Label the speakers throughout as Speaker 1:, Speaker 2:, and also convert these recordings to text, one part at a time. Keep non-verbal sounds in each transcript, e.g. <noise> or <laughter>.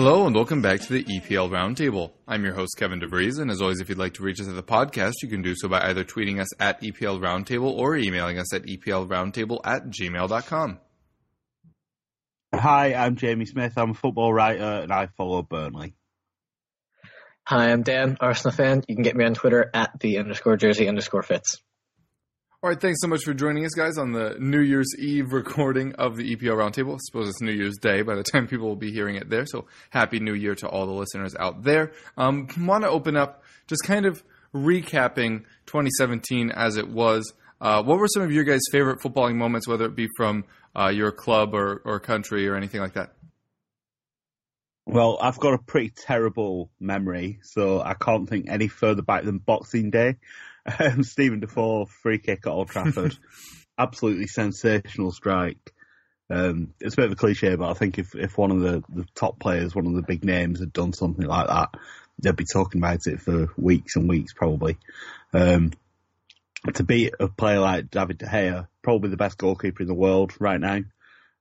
Speaker 1: Hello and welcome back to the EPL Roundtable. I'm your host Kevin DeVries, and as always, if you'd like to reach us at the podcast, you can do so by either tweeting us at EPL Roundtable or emailing us at EPLRoundtable at gmail.com.
Speaker 2: Hi, I'm Jamie Smith. I'm a football writer and I follow Burnley.
Speaker 3: Hi, I'm Dan, Arsenal fan. You can get me on Twitter at the underscore jersey underscore fits.
Speaker 1: All right, thanks so much for joining us, guys, on the New Year's Eve recording of the EPL Roundtable. I suppose it's New Year's Day by the time people will be hearing it there. So, Happy New Year to all the listeners out there. Um, Want to open up just kind of recapping 2017 as it was. Uh, what were some of your guys' favorite footballing moments, whether it be from uh, your club or, or country or anything like that?
Speaker 2: Well, I've got a pretty terrible memory, so I can't think any further back than Boxing Day. <laughs> Um, Steven Defour free kick at Old Trafford, <laughs> absolutely sensational strike. Um, it's a bit of a cliche, but I think if, if one of the, the top players, one of the big names, had done something like that, they'd be talking about it for weeks and weeks, probably. Um, to beat a player like David De Gea, probably the best goalkeeper in the world right now,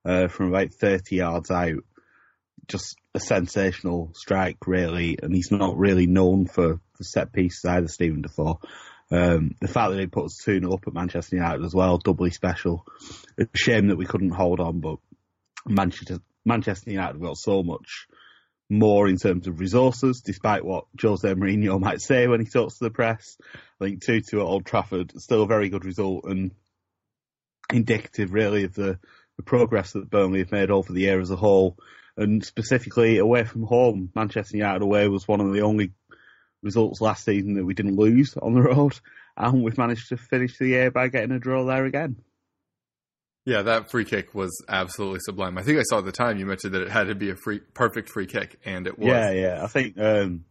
Speaker 2: uh, from about 30 yards out, just a sensational strike, really. And he's not really known for, for set pieces either, Steven Defour. Um, the fact that he put us 2 0 up at Manchester United as well, doubly special. It's a shame that we couldn't hold on, but Manchester, Manchester United got so much more in terms of resources, despite what Jose Mourinho <laughs> might say when he talks to the press. I think 2 2 at Old Trafford, still a very good result and indicative, really, of the, the progress that Burnley have made over the year as a whole. And specifically away from home, Manchester United away was one of the only results last season that we didn't lose on the road. And we've managed to finish the year by getting a draw there again.
Speaker 1: Yeah, that free kick was absolutely sublime. I think I saw at the time you mentioned that it had to be a free, perfect free kick, and it was.
Speaker 2: Yeah, yeah. I think um,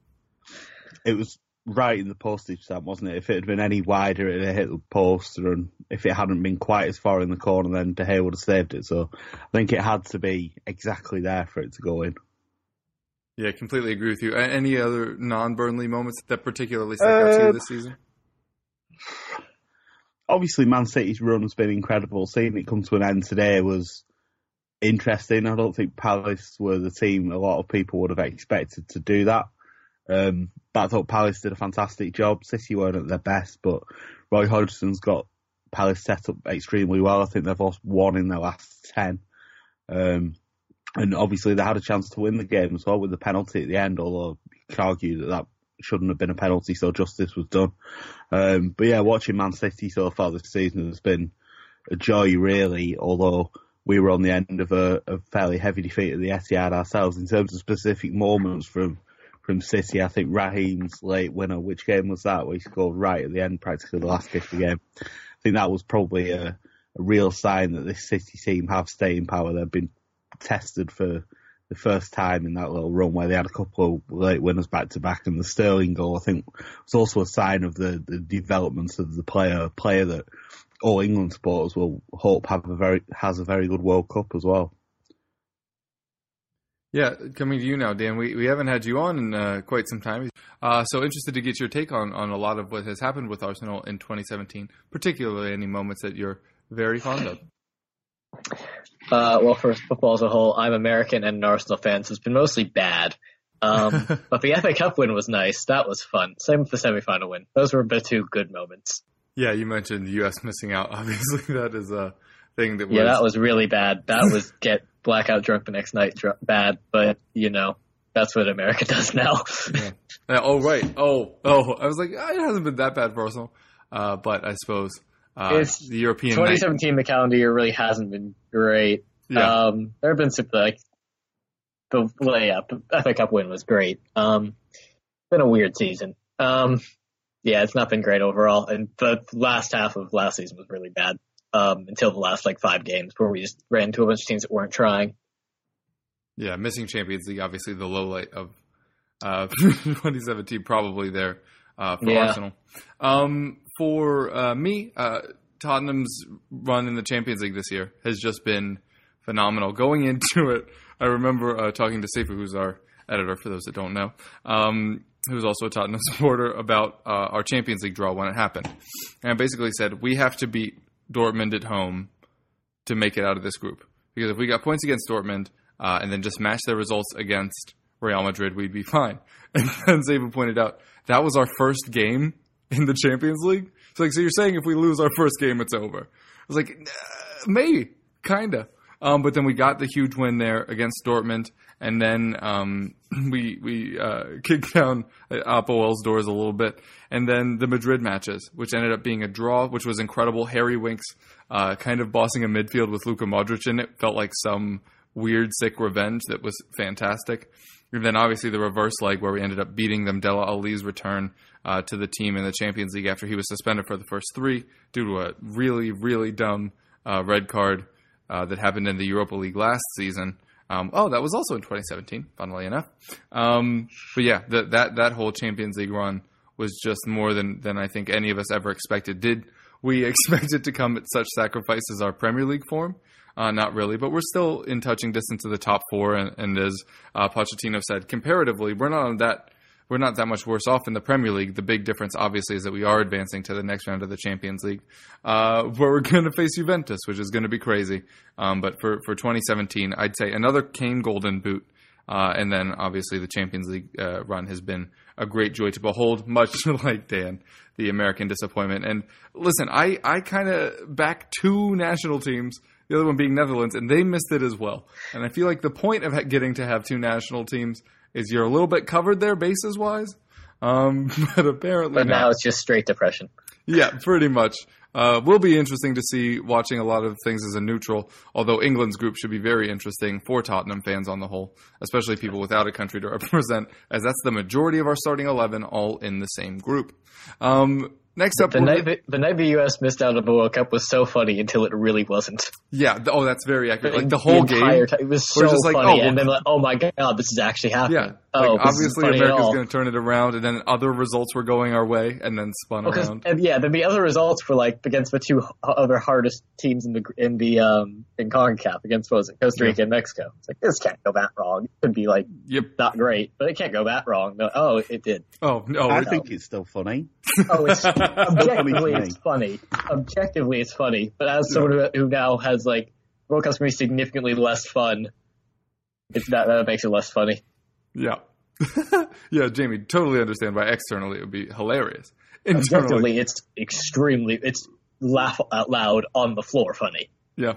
Speaker 2: it was right in the postage stamp, wasn't it? If it had been any wider, it'd have hit the post, and if it hadn't been quite as far in the corner, then De Gea would have saved it. So I think it had to be exactly there for it to go in.
Speaker 1: Yeah, completely agree with you. Any other non-Burnley moments that particularly stuck out to you
Speaker 2: Uh,
Speaker 1: this season?
Speaker 2: Obviously, Man City's run has been incredible. Seeing it come to an end today was interesting. I don't think Palace were the team a lot of people would have expected to do that. Um, but I thought Palace did a fantastic job. City weren't at their best, but Roy Hodgson's got Palace set up extremely well. I think they've lost one in their last ten. Um, and obviously they had a chance to win the game as well with the penalty at the end, although you could argue that that shouldn't have been a penalty, so justice was done. Um, but yeah, watching Man City so far this season has been a joy, really, although we were on the end of a, a fairly heavy defeat at the Etihad ourselves in terms of specific moments from from City. I think Raheem's late winner, which game was that, where he scored right at the end, practically the last kick of the game. I think that was probably a, a real sign that this City team have staying power. They've been tested for the first time in that little run where they had a couple of late winners back to back, and the Sterling goal I think was also a sign of the, the development of the player, a player that all England supporters will hope have a very has a very good World Cup as well.
Speaker 1: Yeah, coming to you now, Dan. We, we haven't had you on in uh, quite some time. Uh, so interested to get your take on, on a lot of what has happened with Arsenal in 2017, particularly any moments that you're very fond of.
Speaker 3: Uh, well, for football as a whole, I'm American and an Arsenal fan, so it's been mostly bad. Um, <laughs> but the FA Cup win was nice. That was fun. Same with the semifinal win. Those were the two good moments.
Speaker 1: Yeah, you mentioned the U.S. missing out. <laughs> Obviously, that is a thing that was.
Speaker 3: Yeah, that was really bad. That was <laughs> get blackout drunk the next night dr- bad, but you know, that's what America does now.
Speaker 1: Yeah. Yeah, oh right. Oh oh. I was like, ah, it hasn't been that bad for Arsenal, uh, but I suppose uh,
Speaker 3: It's
Speaker 1: the European. night-
Speaker 3: 2017, the calendar year really hasn't been great.
Speaker 1: Yeah.
Speaker 3: Um, there have been some like the well, yeah, the FA Cup win was great. Um, been a weird season. Um, yeah, it's not been great overall, and the last half of last season was really bad. Um, until the last like five games where we just ran into a bunch of teams that weren't trying.
Speaker 1: Yeah, missing Champions League, obviously the low light of uh, <laughs> 2017, probably there uh, for
Speaker 3: Yeah.
Speaker 1: Arsenal. Um, for uh, me, uh, Tottenham's run in the Champions League this year has just been phenomenal. Going into it, I remember uh, talking to Seifu, who's our editor, for those that don't know, um, who's also a Tottenham <laughs> supporter, about uh, our Champions League draw when it happened. And I basically said, we have to beat Dortmund at home to make it out of this group. Because if we got points against Dortmund uh, and then just match their results against Real Madrid, we'd be fine. <laughs> And then pointed out that was our first game in the Champions League. So like, so you're saying if we lose our first game, it's over? I was like, "Nah, maybe, kinda. Um, but then we got the huge win there against Dortmund, and then um, <clears throat> we we uh, <laughs> kicked down Apoel's doors a little bit, and then the Madrid matches, which ended up being a draw, which was incredible. Harry Winks uh, kind of bossing a midfield with Luka Modric in it felt like some weird, sick revenge that was fantastic. And then obviously the reverse leg where we ended up beating them. Dele Alli's return uh, to the team in the Champions League after he was suspended for the first three due to a really, really dumb uh, red card uh, that happened in the Europa League last season. Um, oh, that was also in 2017, funnily enough. Um, but yeah, the, that that whole Champions League run was just more than than I think any of us ever expected. Did we <laughs> expect it to come at such sacrifice as our Premier League form? Uh, not really, but we're still in touching distance of the top four. And, and as uh, Pochettino said, comparatively, we're not on that. We're not that much worse off in the Premier League. The big difference, obviously, is that we are advancing to the next round of the Champions League, uh, where we're <laughs> going to face Juventus, which is going to be crazy. Um, but for, for 2017, I'd say another Kane Golden Boot, uh, and then obviously the Champions League uh, run has been a great joy to behold, <laughs> much like Dan, the American disappointment. And listen, I, I kind of back two national teams, the other one being Netherlands, and they missed it as well. And I feel like the point of getting to have two national teams is you're a little bit covered there bases wise. Um, <laughs> but apparently
Speaker 3: But
Speaker 1: not.
Speaker 3: now it's just straight depression.
Speaker 1: Yeah, pretty much. Uh, will be interesting to see watching a lot of things as a neutral. Although England's group should be very interesting for Tottenham fans on the whole, especially people without a country to <laughs> represent, as that's the majority of our starting eleven, all in the same group. Um, next up,
Speaker 3: The night, the, the night the U.S. missed out on the World Cup was so funny until it really wasn't.
Speaker 1: yeah, th- oh, that's very accurate. Like the whole
Speaker 3: entire
Speaker 1: game,
Speaker 3: time, it was so
Speaker 1: just like,
Speaker 3: funny,
Speaker 1: oh,
Speaker 3: and then like, oh my god, this is actually happening.
Speaker 1: yeah.
Speaker 3: Oh,
Speaker 1: like, obviously America's going to turn it around, and then other results were going our way, and then spun
Speaker 3: Well, 'cause-
Speaker 1: around.
Speaker 3: and yeah, then the other results were like against the two other hardest teams in the in the um in Concacaf against what was it Costa Rica and Mexico. It's like this can't go that wrong. It could be like
Speaker 1: Yep.
Speaker 3: not great, but it can't go that wrong. No, oh, it did.
Speaker 1: Oh no.
Speaker 2: I
Speaker 1: it-
Speaker 2: think it's still funny. <laughs>
Speaker 3: Oh, it's <laughs> objectively it's funny. Objectively, it's funny. But as someone who, who now has like World Cup's gonna be significantly less fun, it's that that makes it less funny.
Speaker 1: Yeah. <laughs> yeah, Jamie, totally understand why externally it would be hilarious. Internally,
Speaker 3: Objectively, it's extremely it's laugh out loud on the floor funny.
Speaker 1: yeah.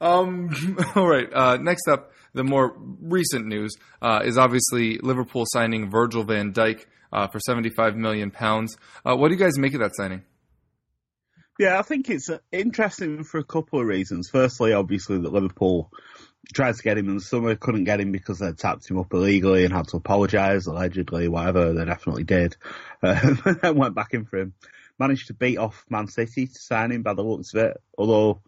Speaker 1: Um, <laughs> all right. Uh, next up, the more recent news uh, is obviously Liverpool signing Virgil van Dijk uh, for 75 million pounds. Uh, what do you guys make of that signing?
Speaker 2: Yeah, I think it's uh, interesting for a couple of reasons. Firstly, obviously, that Liverpool tried to get him in the summer, couldn't get him because they tapped him up illegally and had to apologise, allegedly, whatever. They definitely did. <laughs> Um, went back in for him. Managed to beat off Man City to sign him by the looks of it. Although,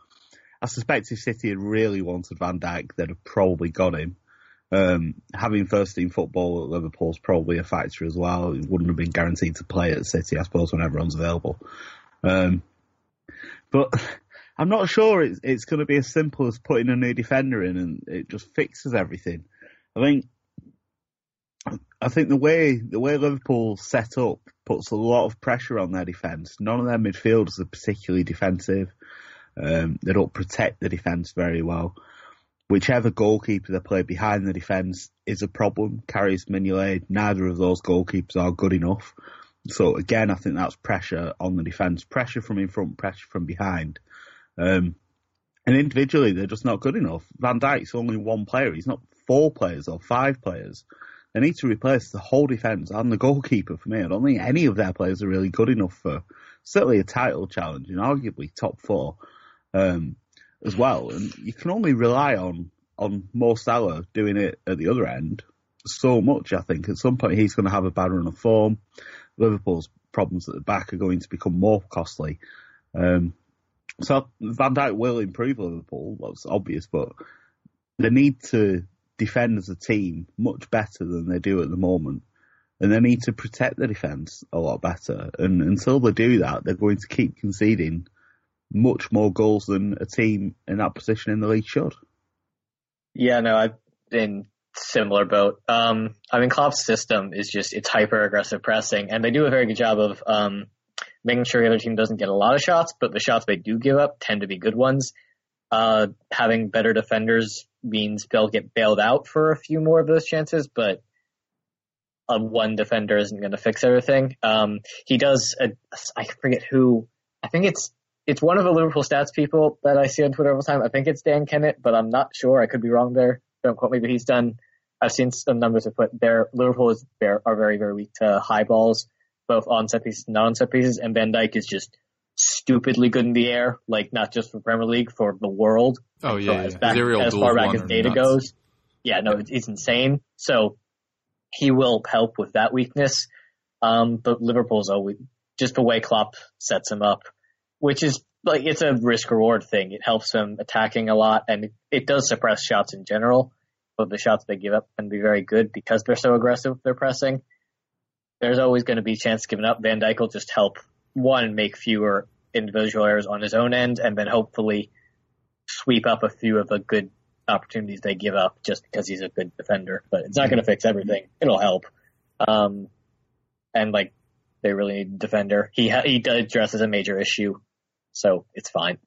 Speaker 2: I suspect if City had really wanted Van Dijk, they'd have probably got him. Um, having first team football at Liverpool's probably a factor as well. He wouldn't have been guaranteed to play at City, I suppose, when everyone's available. Um, but <laughs> I'm not sure it's, it's going to be as simple as putting a new defender in and it just fixes everything. I think I think the way the way Liverpool set up puts a lot of pressure on their defence. None of their midfielders are particularly defensive. Um, they don't protect the defence very well. Whichever goalkeeper they play behind the defence is a problem. Karius Mignolet, neither of those goalkeepers are good enough. So again, I think that's pressure on the defence, pressure from in front, pressure from behind. Um, and individually, they're just not good enough. Van Dijk's only one player. He's not four players or five players. they need to replace the whole defence and the goalkeeper for me. I don't think any of their players are really good enough for certainly a title challenge and arguably top four um, as well. And you can only rely on on Mo Salah doing it at the other end so much. I think at some point he's going to have a bad run of form. Liverpool's problems at the back are going to become more costly. Um, so Van Dijk will improve Liverpool. That's obvious, but they need to defend as a team much better than they do at the moment. And they need to protect the defence a lot better. And until they do that, they're going to keep conceding much more goals than a team in that position in the league should.
Speaker 3: Yeah, no, I've been similar boat. Um, I mean, Klopp's system is just it's hyper aggressive pressing, and they do a very good job of um, making sure the other team doesn't get a lot of shots, but the shots they do give up tend to be good ones. Uh, having better defenders means they'll get bailed out for a few more of those chances, but uh, one defender isn't going to fix everything. Um, he does. A, I forget who. I think it's it's one of the Liverpool stats people that I see on Twitter all the time. I think it's Dan Kennett, but I'm not sure. I could be wrong there. Don't quote me. But he's done. I've seen some numbers have put there. Liverpool is are very very weak to high balls, both on set pieces and non set pieces. And Van Dijk is just stupidly good in the air, like not just for Premier League, for the world.
Speaker 1: Oh yeah,
Speaker 3: So
Speaker 1: yeah.
Speaker 3: as, back, as far back as data
Speaker 1: nuts.
Speaker 3: goes, yeah, no, it's, insane. So he will help with that weakness. Um, but Liverpool's always just the way Klopp sets him up, which is like it's a risk reward thing. It helps them attacking a lot, and it, it does suppress shots in general. But the shots they give up can be very good because they're so aggressive. with Their pressing. There's always going to be chance given up. Van Dijk will just help one make fewer individual errors on his own end, and then hopefully sweep up a few of the good opportunities they give up just because he's a good defender. But it's not going to fix everything. It'll help. Um, and like they really need a defender. He ha- he addresses a major issue, so it's fine.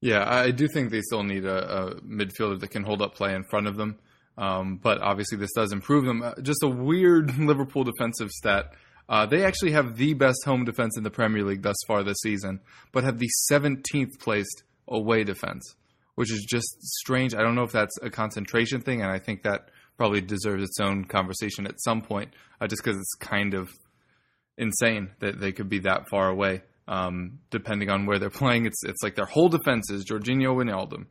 Speaker 1: Yeah, I do think they still need a, a midfielder that can hold up play in front of them. Um, but obviously, this does improve them. Uh, Just a weird <laughs> Liverpool defensive stat. Uh, they actually have the best home defense in the Premier League thus far this season, but have the 17th placed away defense, which is just strange. I don't know if that's a concentration thing, and I think that probably deserves its own conversation at some point, uh, just because it's kind of insane that they could be that far away. Um, depending on where they're <laughs> playing, it's it's like their whole defense is Georginio Wijnaldum.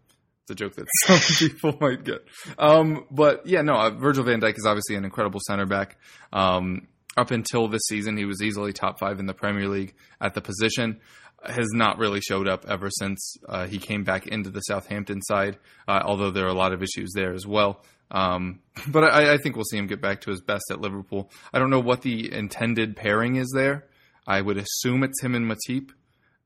Speaker 1: It's a joke that <laughs> some people might get. Um, but yeah, no, uh, Virgil van Dijk is obviously an incredible center back. Um, up until this season, he was easily top five in the Premier League at the position. Has not really showed up ever since uh, he came back into the Southampton side, uh, although there are a lot of issues there as well. Um, <laughs> but I, I think we'll see him get back to his best at Liverpool. I don't know what the intended pairing is there. I would assume it's him and Matip.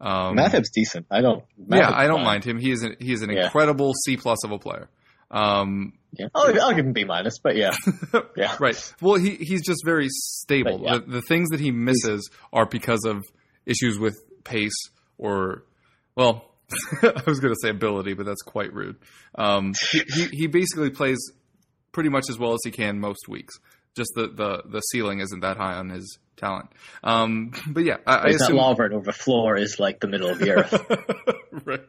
Speaker 1: Um,
Speaker 3: Matip's decent. I don't.
Speaker 1: yeah, I don't
Speaker 3: fine.
Speaker 1: mind him. He is an, he is an
Speaker 3: Yeah.
Speaker 1: incredible C plus of a player. Um,
Speaker 3: Yeah, I'll, I'll give him B minus, but yeah, <laughs> yeah,
Speaker 1: right. Well, he he's just very stable.
Speaker 3: Yeah.
Speaker 1: the, the things that he misses are because of issues with pace or, well, <laughs> I was going to say ability, but that's quite rude. Um, he, he he basically plays pretty much as well as he can most weeks. Just the the, the ceiling isn't that high on his talent. Um, <laughs> but yeah, I, I
Speaker 3: It's not
Speaker 1: assume
Speaker 3: Lawvert over the floor is like the middle of the earth. <laughs>
Speaker 1: right.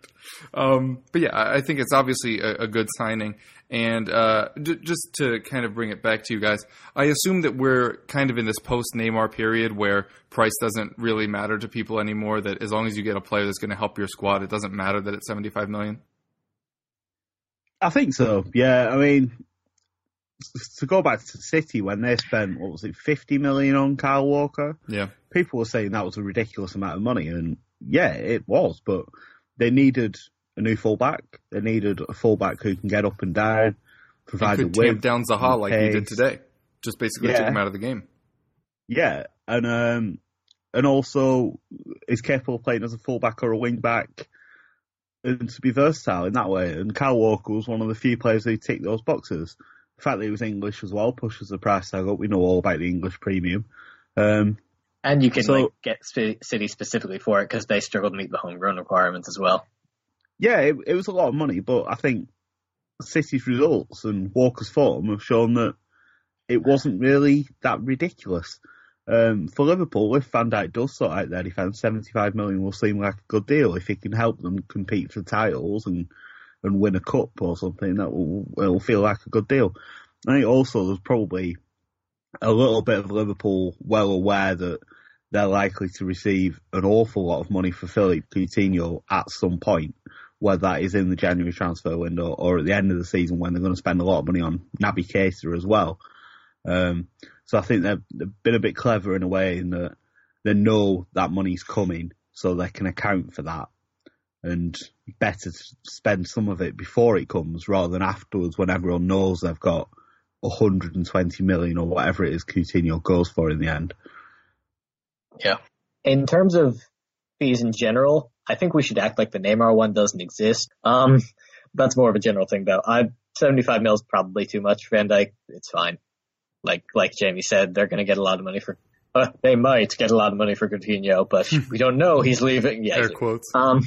Speaker 1: Um, but yeah, I I think it's obviously a, a good signing. And uh, j- just to kind of bring it back to you guys, I assume that we're kind of in this post Neymar period where price doesn't really matter to people anymore. That as long as you get a player that's going to help your squad, it doesn't matter that it's seventy five million.
Speaker 2: I think so. Yeah, I mean, s- to go back to City when they spent what was it, fifty million on Kyle Walker?
Speaker 1: Yeah,
Speaker 2: People were saying that was a ridiculous amount of money, and yeah, it was. But they needed a new fullback. They needed a fullback who can get up and down, provide
Speaker 1: could
Speaker 2: the
Speaker 1: tamp down Zaha like he did today. Just basically took him out of the game.
Speaker 2: Yeah, and um, and also is capable of playing as a fullback or a wing back, and to be versatile in that way. And Kyle Walker was one of the few players who ticked those boxes. The fact that he was English as well pushes the price tag up. We know all about the English premium. Um,
Speaker 3: and you can
Speaker 2: So-
Speaker 3: like get City specifically for it because they struggle to meet the homegrown requirements as well.
Speaker 2: yeah, it, it was a lot of money, but I think City's results and Walker's form have shown that it wasn't really that ridiculous. Um, for Liverpool, if Van Dijk does sort out their defence, 75 million will seem like a good deal. If he can help them compete for titles and, and win a cup or something, that will, will feel like a good deal. I think also there's probably a little bit of Liverpool well aware that they're likely to receive an awful lot of money for Philippe Coutinho at some point, whether that is in the January transfer window or at the end of the season when they're going to spend a lot of money on Naby Keita as well. Um, so I think they've, they've been a bit clever in a way in that they know that money's coming, so they can account for that. And better to spend some of it before it comes rather than afterwards when everyone knows they've got 120 million or whatever it is Coutinho goes for in the end.
Speaker 3: Yeah. In terms of fees in general, I think we should act like the Neymar one doesn't exist. Um, that's more of a general thing though. I 75 mil is probably too much for Van Dijk. It's fine. Like like Jamie said, they're going to get a lot of money for. Uh, they might get a lot of money for Coutinho, but <laughs> we don't know he's leaving. Yeah,
Speaker 1: Air quotes.
Speaker 3: Um,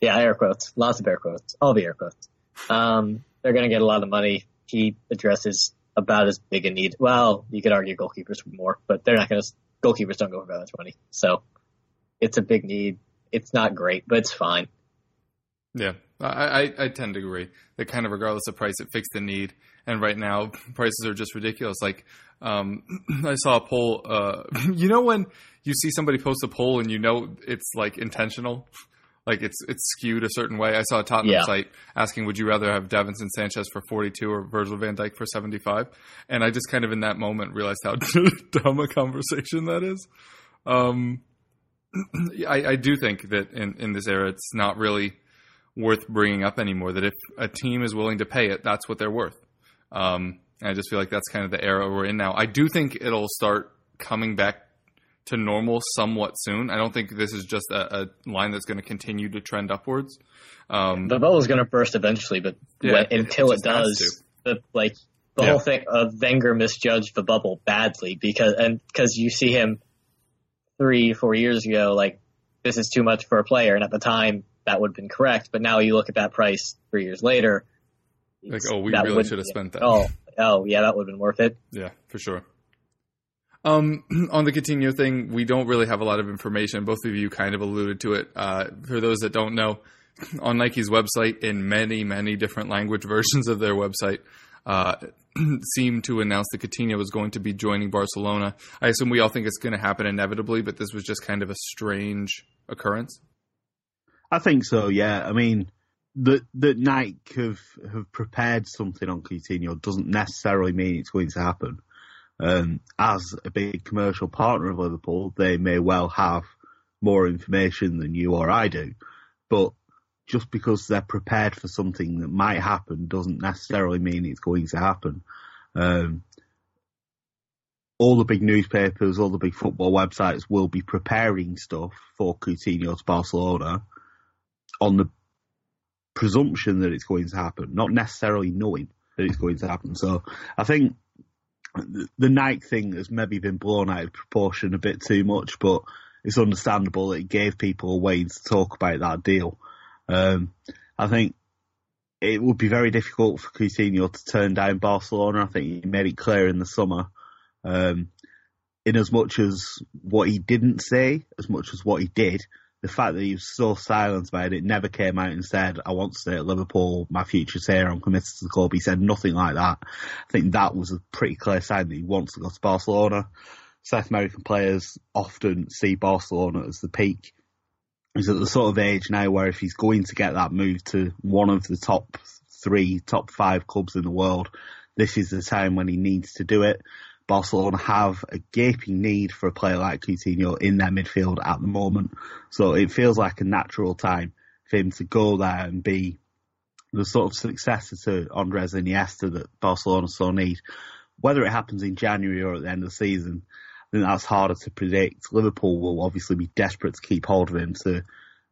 Speaker 3: yeah, air quotes, lots of air quotes, all the air quotes. Um, they're going to get a lot of money. He addresses about as big a need. Well, you could argue goalkeepers more, but they're not going to. Goalkeepers don't go for that much money, so it's a big need. It's not great, but it's fine.
Speaker 1: Yeah, I, I, I tend to agree that kind of regardless of price, it fixed the need. And right now, prices are just ridiculous. Like, um, <clears throat> I saw a poll. Uh, <laughs> you know when you see somebody post a poll and you know it's like intentional, like it's it's skewed a certain way. I saw a Tottenham
Speaker 3: Yeah.
Speaker 1: site asking, "Would you rather have Davinson Sanchez for 42 or Virgil Van Dijk for 75?" And I just kind of in that moment realized how <laughs> dumb a conversation that is. Um, <clears throat> I, I do think that in, in this era, it's not really worth bringing up anymore. That if a team is willing to pay it, that's what they're worth. Um, and I just feel like that's kind of the era we're in now. I do think it'll start coming back to normal somewhat soon. I don't think this is just a, a line that's going to continue to trend upwards. Um,
Speaker 3: The is going to burst eventually, but
Speaker 1: Yeah,
Speaker 3: when, until
Speaker 1: it
Speaker 3: it,
Speaker 1: just
Speaker 3: does, the, like the
Speaker 1: Yeah.
Speaker 3: whole thing of Wenger misjudged the bubble badly because and because you see him three four years ago, like this is too much for a player, and at the time that would have been correct, but now you look at that price three years later.
Speaker 1: like, oh, we really should have spent that.
Speaker 3: Oh, oh yeah, that would have been worth it.
Speaker 1: Yeah, for sure. Um, <clears throat> on the Coutinho thing, we don't really have a lot of information. Both of you kind of alluded to it. Uh, for those that don't know, <clears throat> on Nike's website, in many, many different language <laughs> versions of their website, uh, <clears throat> seem to announce that Coutinho was going to be joining Barcelona. I assume we all think it's going to happen inevitably, but this was just kind of a strange occurrence.
Speaker 2: I think so. Yeah, I mean, that that Nike have have prepared something on Coutinho doesn't necessarily mean it's going to happen. Um, as a big commercial partner of Liverpool, they may well have more information than you or I do, but just because they're prepared for something that might happen doesn't necessarily mean it's going to happen. Um, all the big newspapers, all the big football websites will be preparing stuff for Coutinho to Barcelona on the presumption that it's going to happen, not necessarily knowing that it's going to happen. So I think the, Nike thing has maybe been blown out of proportion a bit too much, but it's understandable that it gave people a way to talk about that deal. Um, I think it would be very difficult for Coutinho to turn down Barcelona. I think he made it clear in the summer. Um, in as much as what he didn't say, as much as what he did, the fact that he was so silent about it, never came out and said, I want to stay at Liverpool, my future's here, I'm committed to the club. He said nothing like that. I think that was a pretty clear sign that he wants to go to Barcelona. South American players often see Barcelona as the peak. He's at the sort of age now where if he's going to get that move to one of the top three, top five clubs in the world, this is the time when he needs to do it. Barcelona have a gaping need for a player like Coutinho in their midfield at the moment. So it feels like a natural time for him to go there and be the sort of successor to Andres Iniesta that Barcelona so need. Whether it happens in January or at the end of the season, I think that's harder to predict. Liverpool will obviously be desperate to keep hold of him to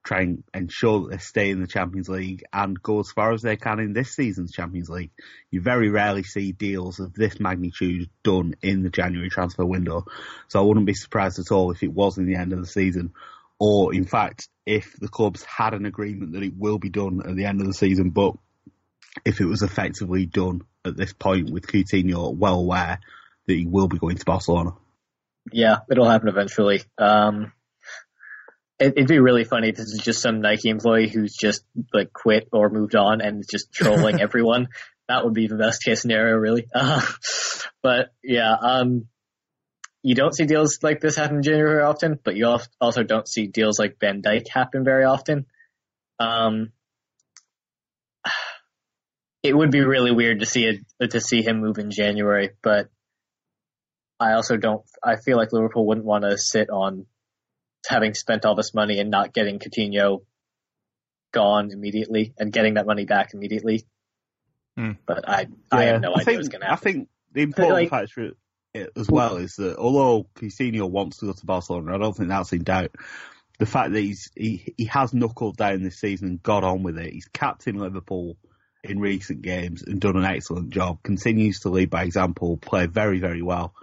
Speaker 2: try and ensure that they stay in the Champions League and go as far as they can in this season's Champions League. You very rarely see deals of this magnitude done in the January transfer window. So I wouldn't be surprised at all if it was in the end of the season or in fact if the clubs had an agreement that it will be done at the end of the season, but if it was effectively done at this point with Coutinho well aware that he will be going to Barcelona.
Speaker 3: Yeah, it'll happen eventually. Um, it, it'd be really funny if this is just some Nike employee who's just like quit or moved on and just trolling <laughs> everyone. That would be the best case scenario, really. <laughs> Uh, but yeah, um, you don't see deals like this happen in January very often, but you also don't see deals like Van Dijk happen very often. Um, it would be really weird to see it to see him move in January, but I also don't. I feel like Liverpool wouldn't want to sit on having spent all this money and not getting Coutinho gone immediately and getting that money back immediately.
Speaker 1: Hmm.
Speaker 3: But I, I have no
Speaker 2: I
Speaker 3: idea
Speaker 2: think,
Speaker 3: what's going to
Speaker 2: I think the important
Speaker 3: Like-
Speaker 2: factor as well is that although Coutinho wants to go to Barcelona, I don't think that's in doubt. The fact that he's he, he has knuckled down this season and got on with it. He's captained Liverpool in recent games and done an excellent job. Continues to lead by example, play very very well.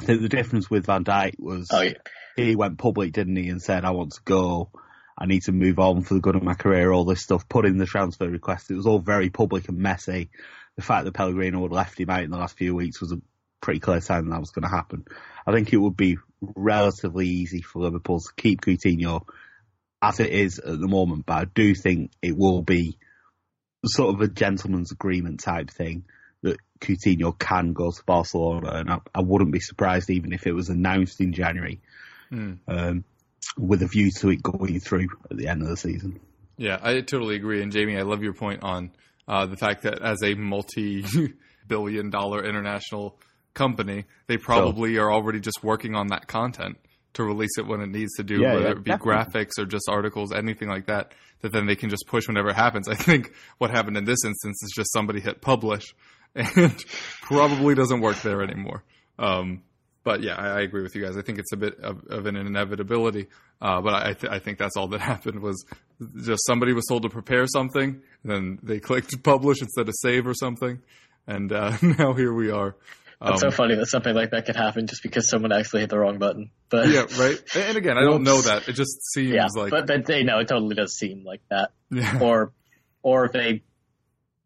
Speaker 2: I think the difference with Van Dijk was
Speaker 3: Oh, yeah.
Speaker 2: he went public, didn't he, and said, "I want to go. I need to move on for the good of my career." All this stuff, put in the transfer request. It was all very public and messy. The fact that Pellegrino had left him out in the last few weeks was a pretty clear sign that, that was going to happen. I think it would be relatively easy for Liverpool to keep Coutinho as it is at the moment, but I do think it will be sort of a gentleman's agreement type thing Coutinho can go to Barcelona, and I, I wouldn't be surprised even if it was announced in January,
Speaker 1: Hmm.
Speaker 2: um, with a view to it going through at the end of the season.
Speaker 1: Yeah, I totally agree. And Jamie, I love your point on uh, the fact that as a multi-billion dollar international company, they probably are already just working on that content to release it when it needs to do,
Speaker 2: Yeah,
Speaker 1: whether
Speaker 2: yeah,
Speaker 1: it be
Speaker 2: definitely.
Speaker 1: graphics or just articles, anything like that, that then they can just push whenever it happens. I think what happened in this instance is just somebody hit publish and <laughs> probably doesn't work there anymore. Um, but yeah, I, I agree with you guys. I think it's a bit of, of an inevitability. Uh, but I, th- I think that's all that <laughs> happened was just somebody was told to prepare something, and then they <laughs> clicked publish instead of save or something, and uh, now here we are. Um,
Speaker 3: It's so funny that something like that could happen just because someone actually hit the wrong button. But
Speaker 1: yeah, right. And again, I don't know that. It just seems
Speaker 3: yeah,
Speaker 1: like
Speaker 3: but but they know it totally does seem like that.
Speaker 1: yeah.
Speaker 3: Or or if they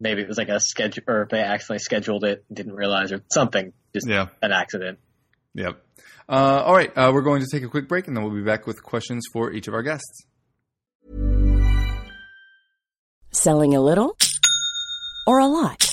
Speaker 3: maybe it was like a schedule, or if they accidentally scheduled it and didn't realize, or something, just
Speaker 1: yeah.
Speaker 3: an accident.
Speaker 1: Yep. Uh, all right, uh, we're going to take a quick break, and then we'll be back with questions for each of our guests.
Speaker 4: Selling a little or a lot?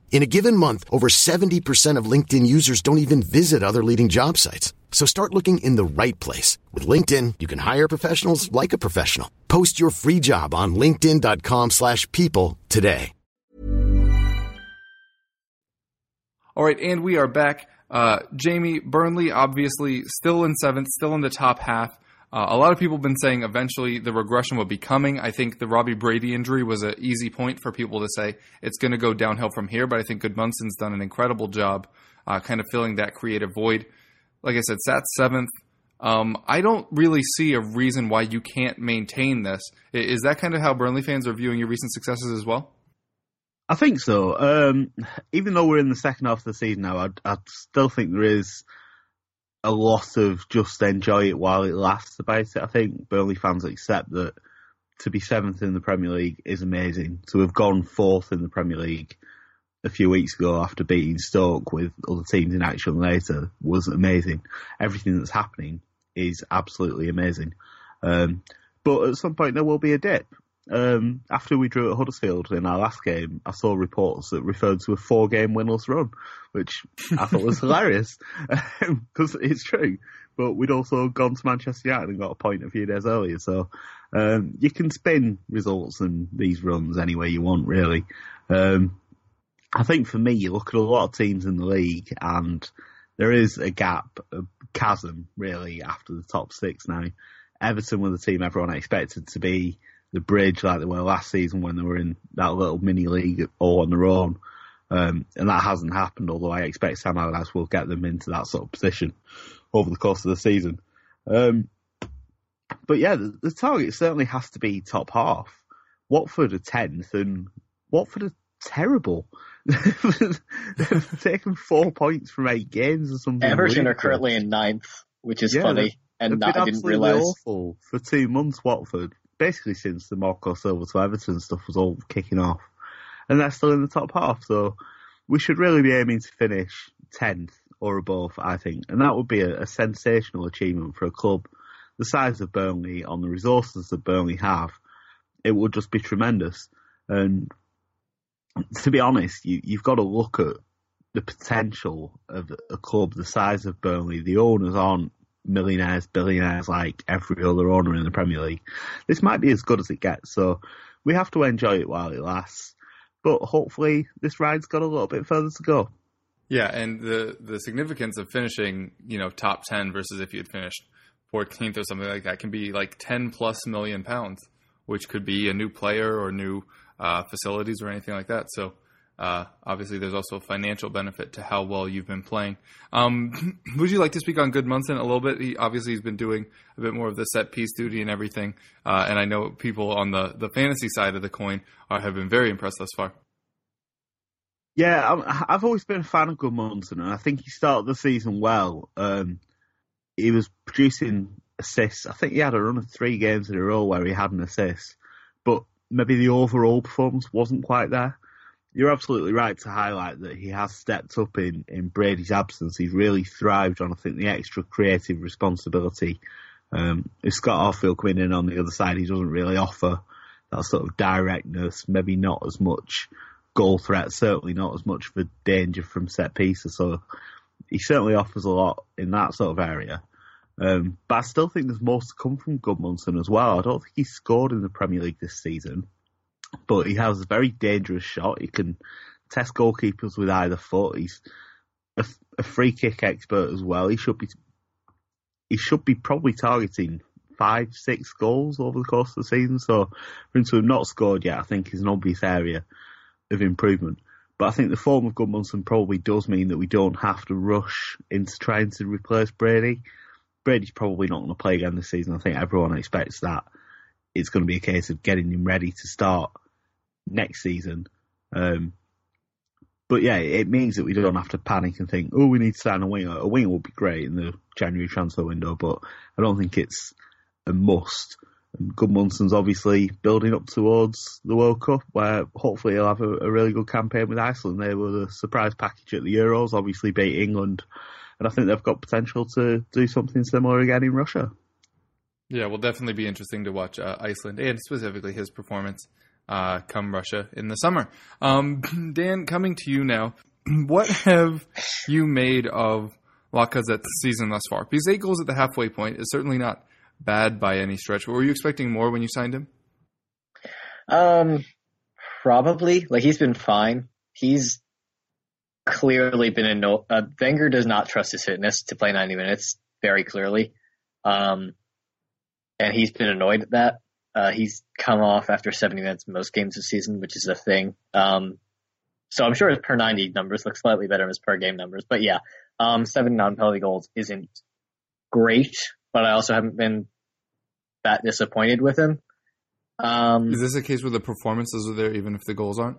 Speaker 5: In a given month, over 70% of LinkedIn users don't even visit other leading job sites. So start looking in the right place. With LinkedIn, you can hire professionals like a professional. Post your free job on linkedin.com/people slash people today.
Speaker 1: All right, and we are back. Uh, Jamie Burnley, obviously, still in seventh, still in the top half. Uh, a lot of people have been saying eventually the regression will be coming. I think the Robbie Brady injury was an easy point for people to say it's going to go downhill from here, but I think Gudmundsson's done an incredible job uh, kind of filling that creative void. Like I said, sat seventh. Um, I don't really see a reason why you can't maintain this. Is that kind of how Burnley fans are viewing your recent successes as well?
Speaker 2: I think so. Um, even though we're in the second half of the season now, I, I still think there is a lot of just enjoy it while it lasts about it. I think Burnley fans accept that to be seventh in the Premier League is amazing. So we've gone fourth in the Premier League a few weeks ago after beating Stoke with other teams in action later was amazing. Everything that's happening is absolutely amazing. Um, but at some point there will be a dip. Um, after we drew at Huddersfield in our last game, I saw reports that referred to a four-game winless run, which I thought was <laughs> hilarious because it's true. But we'd also gone to Manchester United and got a point a few days earlier, so um, you can spin results and these runs any way you want, really. Um, I think for me, you look at a lot of teams in the league, and there is a gap, a chasm, really, after the top six now. Everton were the team everyone expected to be the bridge like they were last season when they were in that little mini league all on their own. Um, and that hasn't happened, although I expect Sam Allardyce will get them into that sort of position over the course of the season. Um, but yeah, the, the target certainly has to be top half. Watford are 10th and Watford are terrible. They've <laughs> taken four points from eight games or something.
Speaker 3: Everton are currently in ninth, which is
Speaker 2: Yeah,
Speaker 3: funny, and not, I didn't realize.
Speaker 2: awful for two months, Watford. Basically since the Marco Silva to Everton stuff was all kicking off. And they're still in the top half, so we should really be aiming to finish 10th or above, I think. And that would be a, a sensational achievement for a club the size of Burnley, on the resources that Burnley have. It would just be tremendous. And to be honest, you, you've got to look at the potential of a club the size of Burnley. The owners aren't millionaires, billionaires like every other owner in the Premier League. This might be as good as it gets, so we have to enjoy it while it lasts. But hopefully, this ride's got a little bit further to go.
Speaker 1: Yeah, and the the significance of finishing, you know, top ten versus if you had finished 14th or something like that can be like 10 plus million pounds, which could be a new player or new uh, facilities or anything like that. So uh, obviously, there's also a financial benefit to how well you've been playing. Um, <clears throat> would you like to speak on Gudmundsson a little bit? He obviously he's been doing a bit more of the set piece duty and everything, uh, and I know people on the the fantasy side of the coin are, have been very impressed thus far.
Speaker 2: Yeah, I'm, I've always been a fan of Gudmundsson, and I think he started the season well. Um, he was producing assists. I think he had a run of three games in a row where he had an assist, but maybe the overall performance wasn't quite there. You're absolutely right to highlight that he has stepped up in, in Brady's absence. He's really thrived on, I think, the extra creative responsibility. Um, if Scott Arfield coming in on the other side, he doesn't really offer that sort of directness, maybe not as much goal threat, certainly not as much of a danger from set pieces. So he certainly offers a lot in that sort of area. Um, but I still think there's more to come from Gudmundsson as well. I don't think he's scored in the Premier League this season, but he has a very dangerous shot. He can test goalkeepers with either foot. He's a, a free kick expert as well. He should be he should be probably targeting five, six goals over the course of the season. So for him to have not scored yet, I think is an obvious area of improvement. But I think the form of Gudmundsson probably does mean that we don't have to rush into trying to replace Brady. Brady's probably not going to play again this season. I think everyone expects that. It's going to be a case of getting him ready to start next season. Um, but yeah, it means that we don't have to panic and think, oh, we need to sign a winger. A winger would be great in the January transfer window, but I don't think it's a must. And Gudmundsson's obviously building up towards the World Cup, where hopefully he'll have a, a really good campaign with Iceland. They were the surprise package at the Euros, obviously beat England, and I think they've got potential to do something similar again in Russia.
Speaker 1: Yeah, will definitely be interesting to watch uh, Iceland and specifically his performance uh, come Russia in the summer. Um, <clears throat> Dan, coming to you now, <clears throat> what have you made of Lacazette's season thus far? Because eight goals at the halfway point is certainly not bad by any stretch. Were you expecting more when you signed him?
Speaker 3: Um, probably. Like he's been fine. He's clearly been in no. Uh, Wenger does not trust his fitness to play 90 minutes very clearly. Um, and he's been annoyed at that. Uh, he's come off after 70 minutes most games this season, which is a thing. Um, so I'm sure his per 90 numbers look slightly better than his per game numbers. But yeah, um, seven non-penalty goals isn't great, but I also haven't been that disappointed with him. Um,
Speaker 1: Is this a case where the performances are there even if the goals aren't?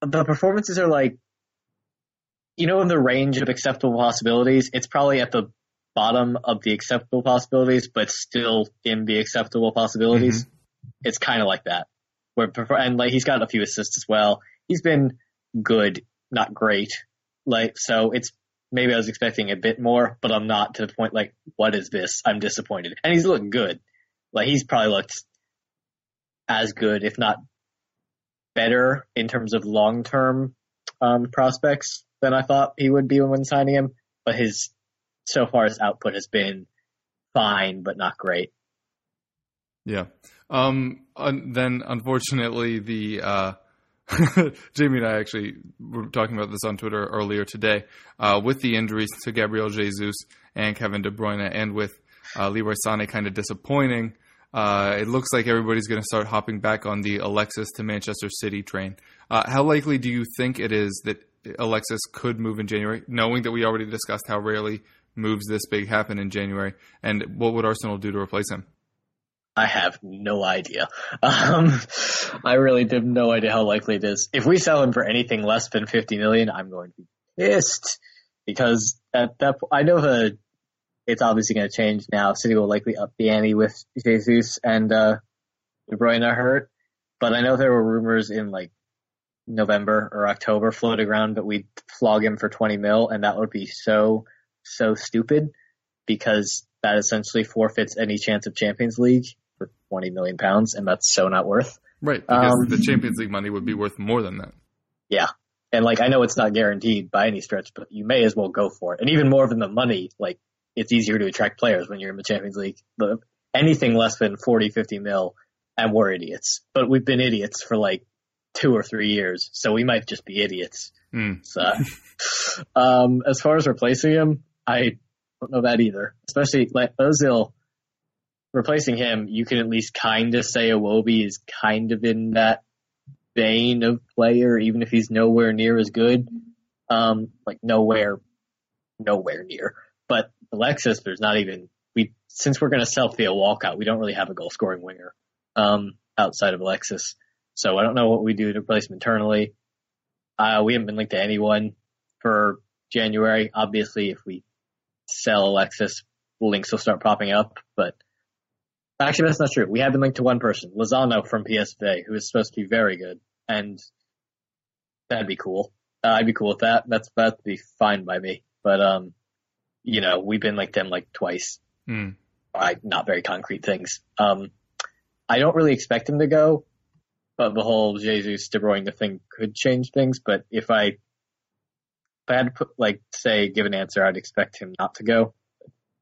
Speaker 3: the performances are like, you know, in the range of acceptable possibilities, it's probably at the bottom of the acceptable possibilities, but still in the acceptable possibilities. It's kind of like that. Where and like he's got a few assists as well. He's been good, not great. Like so, it's maybe I was expecting a bit more, but I'm not to the point like, what is this? I'm disappointed. And he's looking good. Like he's probably looked as good, if not better in terms of long term um, prospects than I thought he would be when signing him. But his so far his output has been fine, but not great.
Speaker 1: Yeah. Um, then unfortunately, the uh, <laughs> Jamie and I actually were talking about this on Twitter earlier today. Uh, with the injuries to Gabriel Jesus and Kevin De Bruyne, and with uh, Leroy Sané kind of disappointing. Uh, it looks like everybody's going to start hopping back on the Alexis to Manchester City train. Uh, how likely do you think it is that Alexis could move in January, knowing that we already discussed how rarely moves this big happen in January? And what would Arsenal do to replace him?
Speaker 3: I have no idea. Um, I really have no idea how likely it is. If we sell him for anything less than 50 million, I'm going to be pissed because at that po- I know the it's obviously going to change now. City will likely up the ante with Jesus and uh, De Bruyne are hurt, but I know there were rumors in like November or October floating around that we'd flog him for 20 mil, and that would be so so stupid because that essentially forfeits any chance of Champions League for 20 million pounds, and that's so not worth.
Speaker 1: Right, because
Speaker 3: Um,
Speaker 1: the Champions League money would be worth more than that.
Speaker 3: Yeah. And like, I know it's not guaranteed by any stretch, but you may as well go for it. And even more than the money, like, it's easier to attract players when you're in the Champions League. But anything less than 40, 50 mil, and we're idiots. But we've been idiots for like two or three years, so we might just be idiots.
Speaker 1: Hmm.
Speaker 3: So, <laughs> um, as far as replacing him, I don't know that either. Especially like Ozil, replacing him, you can at least kind of say Iwobi is kind of in that vein of player, even if he's nowhere near as good. Um, like nowhere, nowhere near. But Alexis, there's not even we since we're going to sell Theo Walcott, we don't really have a goal scoring winger um, outside of Alexis. So I don't know what we do to replace him internally. Uh, we haven't been linked to anyone for January. Obviously, if we sell Alexis, links will start popping up. But actually, that's not true. We have been linked to one person, Lozano from PSV, who is supposed to be very good, and that'd be cool. Uh, I'd be cool with that. That's that'd be fine by me. But um, you know, we've been linked to him like twice.
Speaker 1: Hmm.
Speaker 3: I, not very concrete things. Um, I don't really expect him to go, but the whole Jesus De Bruyne thing could change things. But if I, I had to put like say give an answer, I'd expect him not to go.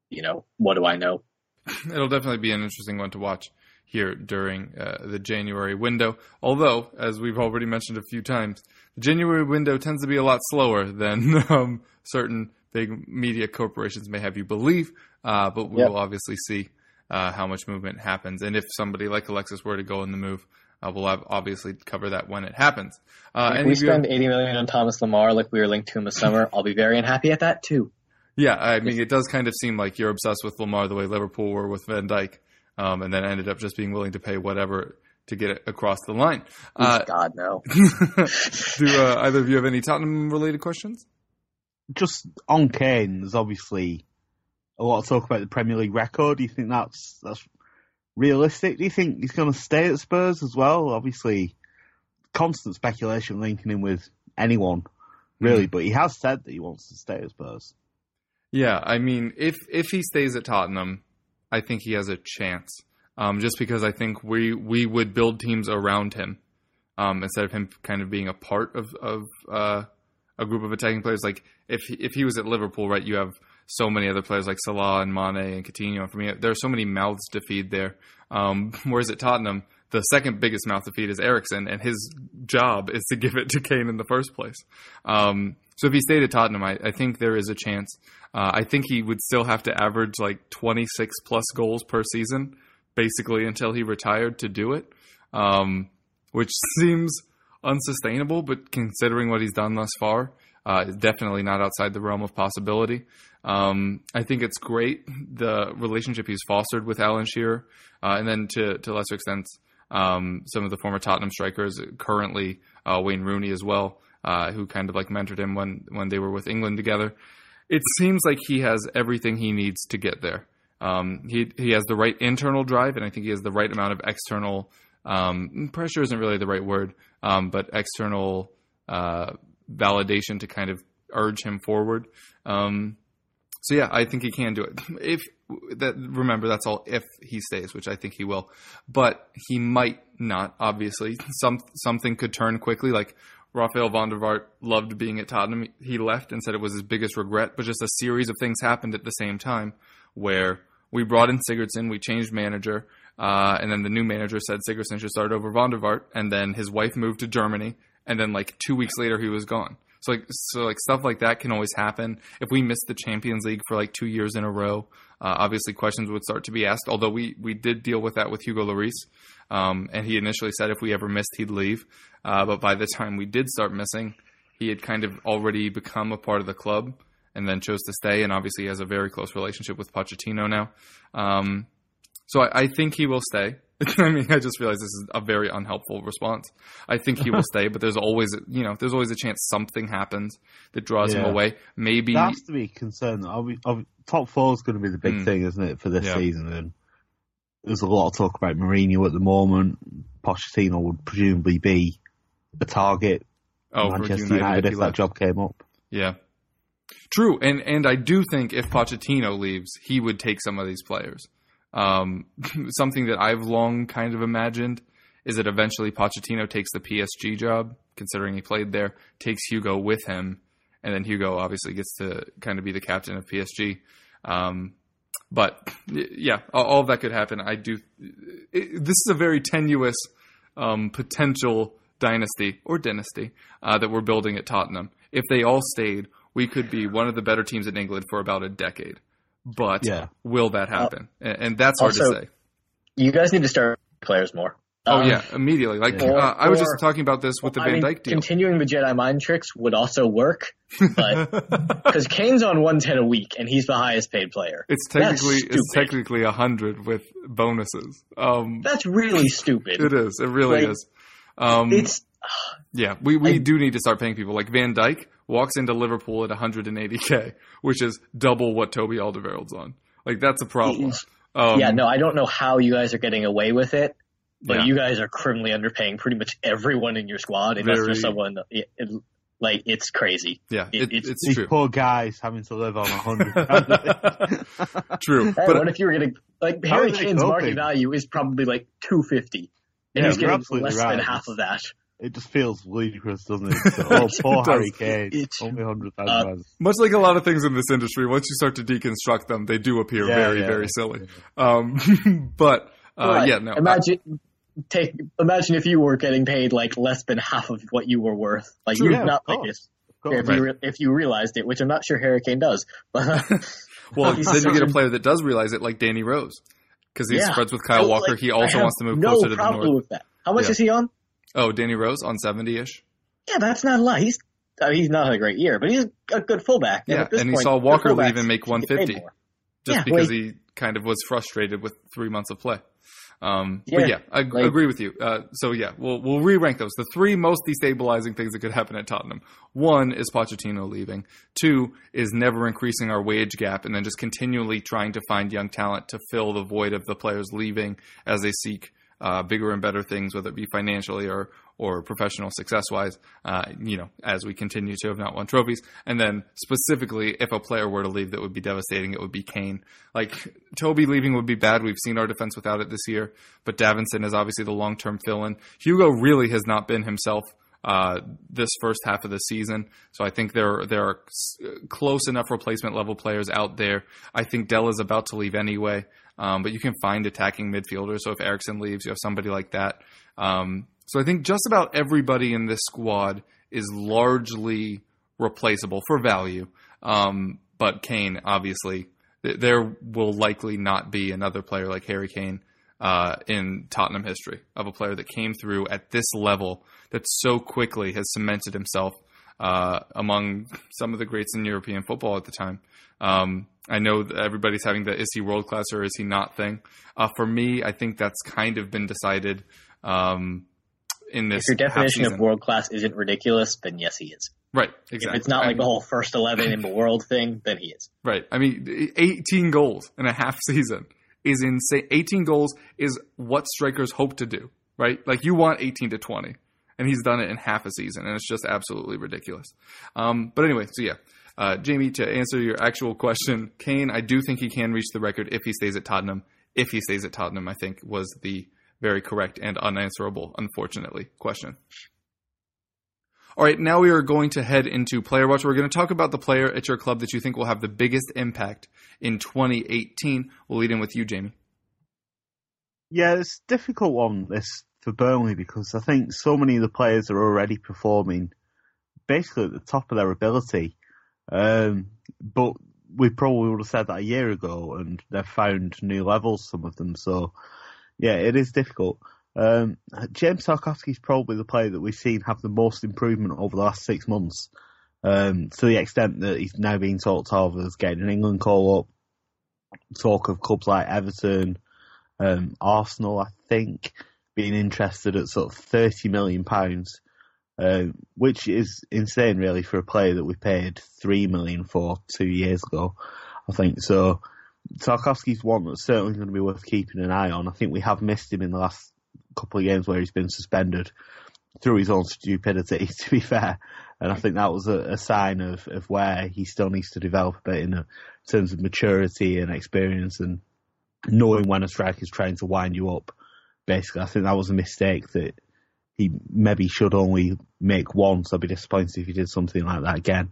Speaker 3: You know, what do I know? <laughs>
Speaker 1: It'll definitely be an interesting one to watch here during uh, the January window. Although, as we've already mentioned a few times, the January window tends to be a lot slower than <laughs> um, certain big media corporations may have you believe. Uh, but we
Speaker 3: Yep.
Speaker 1: will obviously see uh, how much movement happens, and if somebody like Alexis were to go in the move, uh, we'll have obviously cover that when it happens. Uh,
Speaker 3: if
Speaker 1: any
Speaker 3: we
Speaker 1: of you
Speaker 3: spend 80 million on Thomas Lemar like we were linked to him this summer, I'll be very unhappy at that too.
Speaker 1: Yeah, I mean, it does kind of seem like you're obsessed with Lamar the way Liverpool were with Van Dijk, um, and then ended up just being willing to pay whatever to get it across the line. Uh,
Speaker 3: God no. <laughs> <laughs>
Speaker 1: do uh, either of you have any Tottenham related questions?
Speaker 2: Just on Kane, there's obviously a lot of talk about the Premier League record. Do you think that's that's realistic? Do you think he's going to stay at Spurs as well? Obviously, constant speculation linking him with anyone, really, but he has said that he wants to stay at Spurs.
Speaker 1: Yeah, I mean, if if he stays at Tottenham, I think he has a chance. Um, just because I think we we would build teams around him um, instead of him kind of being a part of of uh, a group of attacking players. Like if he- if he was at Liverpool, right, you have so many other players like Salah and Mane and Coutinho. For me, there are so many mouths to feed there. Um, <laughs> whereas at Tottenham, the second biggest mouth to feed is Eriksen, and his job is to give it to Kane in the first place. Um, so if he stayed at Tottenham, I, I think there is a chance. Uh, I think he would still have to average like 26 plus goals per season, basically until he retired to do it, um, which <laughs> seems unsustainable. But considering what he's done thus far, uh, is definitely not outside the realm of possibility. Um, I think it's great the relationship he's fostered with Alan Shearer, uh, and then to to lesser extents, um, some of the former Tottenham strikers, currently uh, Wayne Rooney as well, uh, who kind of like mentored him when when they were with England together. It seems like he has everything he needs to get there. Um, he he has the right internal drive, and I think he has the right amount of external um, pressure. Isn't really the right word, um, but external uh, validation to kind of urge him forward. Um, so yeah, I think he can do it. <laughs> If that remember, that's all if he stays, which I think he will. But he might not. Obviously, some something could turn quickly. Like Rafael van der Vaart loved being at Tottenham. He left and said it was his biggest regret. But just a series of things happened at the same time where we brought in Sigurdsson, we changed manager, uh, and then the new manager said Sigurdsson should start over van der Vaart, and then his wife moved to Germany, and then like two weeks later he was gone. So like so like stuff like that can always happen. If we missed the Champions League for like two years in a row, uh, obviously questions would start to be asked. Although we we did deal with that with Hugo Lloris, um, and he initially said if we ever missed, he'd leave. Uh, but by the time we did start missing, he had kind of already become a part of the club and then chose to stay. And obviously, he has a very close relationship with Pochettino now. Um, so I, I think he will stay. <laughs> I mean, I just realized this is a very unhelpful response. I think he will <laughs> stay, but there's always, you know, there's always a chance something happens that draws him away. Maybe
Speaker 2: That has to be a concern. I'll be, I'll be- top four is going to be the big
Speaker 1: Mm.
Speaker 2: thing, isn't it, for this
Speaker 1: Yeah.
Speaker 2: season? And there's a lot of talk about Mourinho at the moment. Pochettino would presumably be a target.
Speaker 1: oh,
Speaker 2: Manchester
Speaker 1: United,
Speaker 2: United,
Speaker 1: if
Speaker 2: if that job came up.
Speaker 1: Yeah. True, and and I do think if Pochettino leaves, he would take some of these players. Um, <laughs> something that I've long kind of imagined is that eventually Pochettino takes the PSG job, considering he played there, takes Hugo with him, and then Hugo obviously gets to kind of be the captain of PSG. Um, but yeah, all, of that could happen. I do. It, this is a very tenuous um, potential dynasty or dynasty uh, that we're building at Tottenham. If they all stayed, we could be one of the better teams in England for about a decade. But
Speaker 2: Yeah.
Speaker 1: will that happen? and, and that's hard
Speaker 3: also-
Speaker 1: to say.
Speaker 3: You guys need to start players more.
Speaker 1: Oh
Speaker 3: Um,
Speaker 1: yeah, immediately. Like
Speaker 3: or-
Speaker 1: uh, I was
Speaker 3: or-
Speaker 1: just talking about this with the
Speaker 3: I
Speaker 1: Van
Speaker 3: mean,
Speaker 1: Dijk deal.
Speaker 3: Continuing the Jedi mind tricks would also work, but <laughs> because Kane's on 110 a week and he's the highest paid player.
Speaker 1: It's technically it's technically a hundred with bonuses. Um,
Speaker 3: That's really stupid.
Speaker 1: it is. It really
Speaker 3: Like,
Speaker 1: is. Um,
Speaker 3: It's
Speaker 1: Yeah, we, we
Speaker 3: I-
Speaker 1: do need to start paying people. Like Van Dijk walks into Liverpool at 180k, which is double what Toby Alderweireld's on. Like that's a problem. Um,
Speaker 3: yeah, no, I don't know how you guys are getting away with it, but
Speaker 1: Yeah.
Speaker 3: you guys are criminally underpaying pretty much everyone in your squad unless
Speaker 1: Very-
Speaker 3: there's someone. It, it, like it's crazy.
Speaker 1: yeah,
Speaker 3: it-
Speaker 1: it,
Speaker 3: it's-
Speaker 1: it's
Speaker 2: These
Speaker 1: true.
Speaker 2: poor guys having to live on a hundred. <laughs>
Speaker 1: True,
Speaker 3: Hey,
Speaker 1: but
Speaker 3: what if you were getting like Harry Kane's market value is probably like 250, and
Speaker 2: Yeah,
Speaker 3: he's getting
Speaker 2: absolutely
Speaker 3: less than half of that.
Speaker 2: It just feels ludicrous, doesn't it? <laughs> So, oh, poor
Speaker 1: It
Speaker 2: Harry. Kane,
Speaker 3: It's-
Speaker 2: only hundred
Speaker 3: uh,
Speaker 2: pounds.
Speaker 1: much like a lot of things in this industry, once you start to deconstruct them, they do appear
Speaker 2: Yeah,
Speaker 1: very,
Speaker 2: yeah.
Speaker 1: very silly. Um, <laughs> but uh,
Speaker 3: But
Speaker 1: yeah, no, I-
Speaker 3: Imagine take imagine if you were getting paid like less than half of what you were worth. Like
Speaker 1: True,
Speaker 3: you
Speaker 2: yeah,
Speaker 3: not
Speaker 2: of
Speaker 3: like this.
Speaker 2: Of course.
Speaker 3: If you re- if you realized it, which I'm not sure Harry Kane does, <laughs> but
Speaker 1: well, then you get a
Speaker 3: a-
Speaker 1: player that does realize it, like Danny Rose, because he's
Speaker 3: Yeah.
Speaker 1: friends with Kyle Walker.
Speaker 3: like,
Speaker 1: he also wants to move
Speaker 3: no
Speaker 1: closer to the
Speaker 3: problem
Speaker 1: north.
Speaker 3: with that. How much
Speaker 1: Yeah.
Speaker 3: is he on?
Speaker 1: Oh, Danny Rose on seventy ish.
Speaker 3: Yeah, that's not a lot. He's I mean, he's not a great year, but he's a good fullback.
Speaker 1: Yeah,
Speaker 3: at this
Speaker 1: and he
Speaker 3: point,
Speaker 1: saw Walker leave and make
Speaker 3: should get paid
Speaker 1: 150. just
Speaker 3: Yeah,
Speaker 1: because he kind of was frustrated with three months of play. Um,
Speaker 3: Yeah,
Speaker 1: but yeah, I
Speaker 3: like-
Speaker 1: agree with you. Uh, so yeah, we'll we'll re-rank those. The three most destabilizing things that could happen at Tottenham. One is Pochettino leaving. Two is never increasing our wage gap, and then just continually trying to find young talent to fill the void of the players leaving as they seek uh, bigger and better things, whether it be financially or or professional success wise. Uh, you know, as we continue to have not won trophies, and then specifically, if a player were to leave, that would be devastating. It would be Kane. Like Toby leaving would be bad. We've seen our defense without it this year, but Davinson is obviously the long term fill in. Hugo really has not been himself. Uh, this first half of the season, so I think there there are close enough replacement level players out there. I think Dell is about to leave anyway, um, but you can find attacking midfielders. So if Eriksen leaves, you have somebody like that. Um, so I think just about everybody in this squad is largely replaceable for value. Um, but Kane, obviously, th- there will likely not be another player like Harry Kane uh, in Tottenham history of a player that came through at this level that so quickly has cemented himself uh, among some of the greats in European football at the time. Um, I know that everybody's having the is he world class or is he not thing. Uh, for me, I think that's kind of been decided um, in this.
Speaker 3: If your definition of world class isn't ridiculous, then yes, he is.
Speaker 1: right, exactly.
Speaker 3: If it's not
Speaker 1: I
Speaker 3: like the whole first eleven in the world thing, then he is.
Speaker 1: Right. I mean, 18 goals in a half season is insane. 18 goals is what strikers hope to do, right? Like you want 18 to 20, and he's done it in half a season, and it's just absolutely ridiculous. Um, but anyway, so yeah. Uh, Jamie, to answer your actual question, Kane, I do think he can reach the record if he stays at Tottenham. If he stays at Tottenham, I think was the very correct and unanswerable, unfortunately, question. All right, now we are going to head into Player Watch. We're going to talk about the player at your club that you think will have the biggest impact in 2018. We'll lead in with you, Jamie.
Speaker 2: Yeah, it's a difficult one this for Burnley because I think so many of the players are already performing basically at the top of their ability. Um, but we probably would have said that a year ago, and they've found new levels, some of them. So, yeah, it is difficult. Um, James Tarkowski's probably the player that we've seen have the most improvement over the last six months, um, to the extent that he's now being talked of as getting an England call up. Talk of clubs like Everton, um, Arsenal, I think, being interested at sort of thirty million pounds, uh, which is insane, really, for a player that we paid three million for two years ago. I think so. Tarkowski's one that's certainly going to be worth keeping an eye on. I think we have missed him in the last couple of games where he's been suspended through his own stupidity, <laughs> to be fair. And I think that was a, a sign of, of where he still needs to develop a bit in, a, in terms of maturity and experience and knowing when a striker is trying to wind you up. Basically, I think that was a mistake that he maybe should only make once. I'd be disappointed if he did something like that again.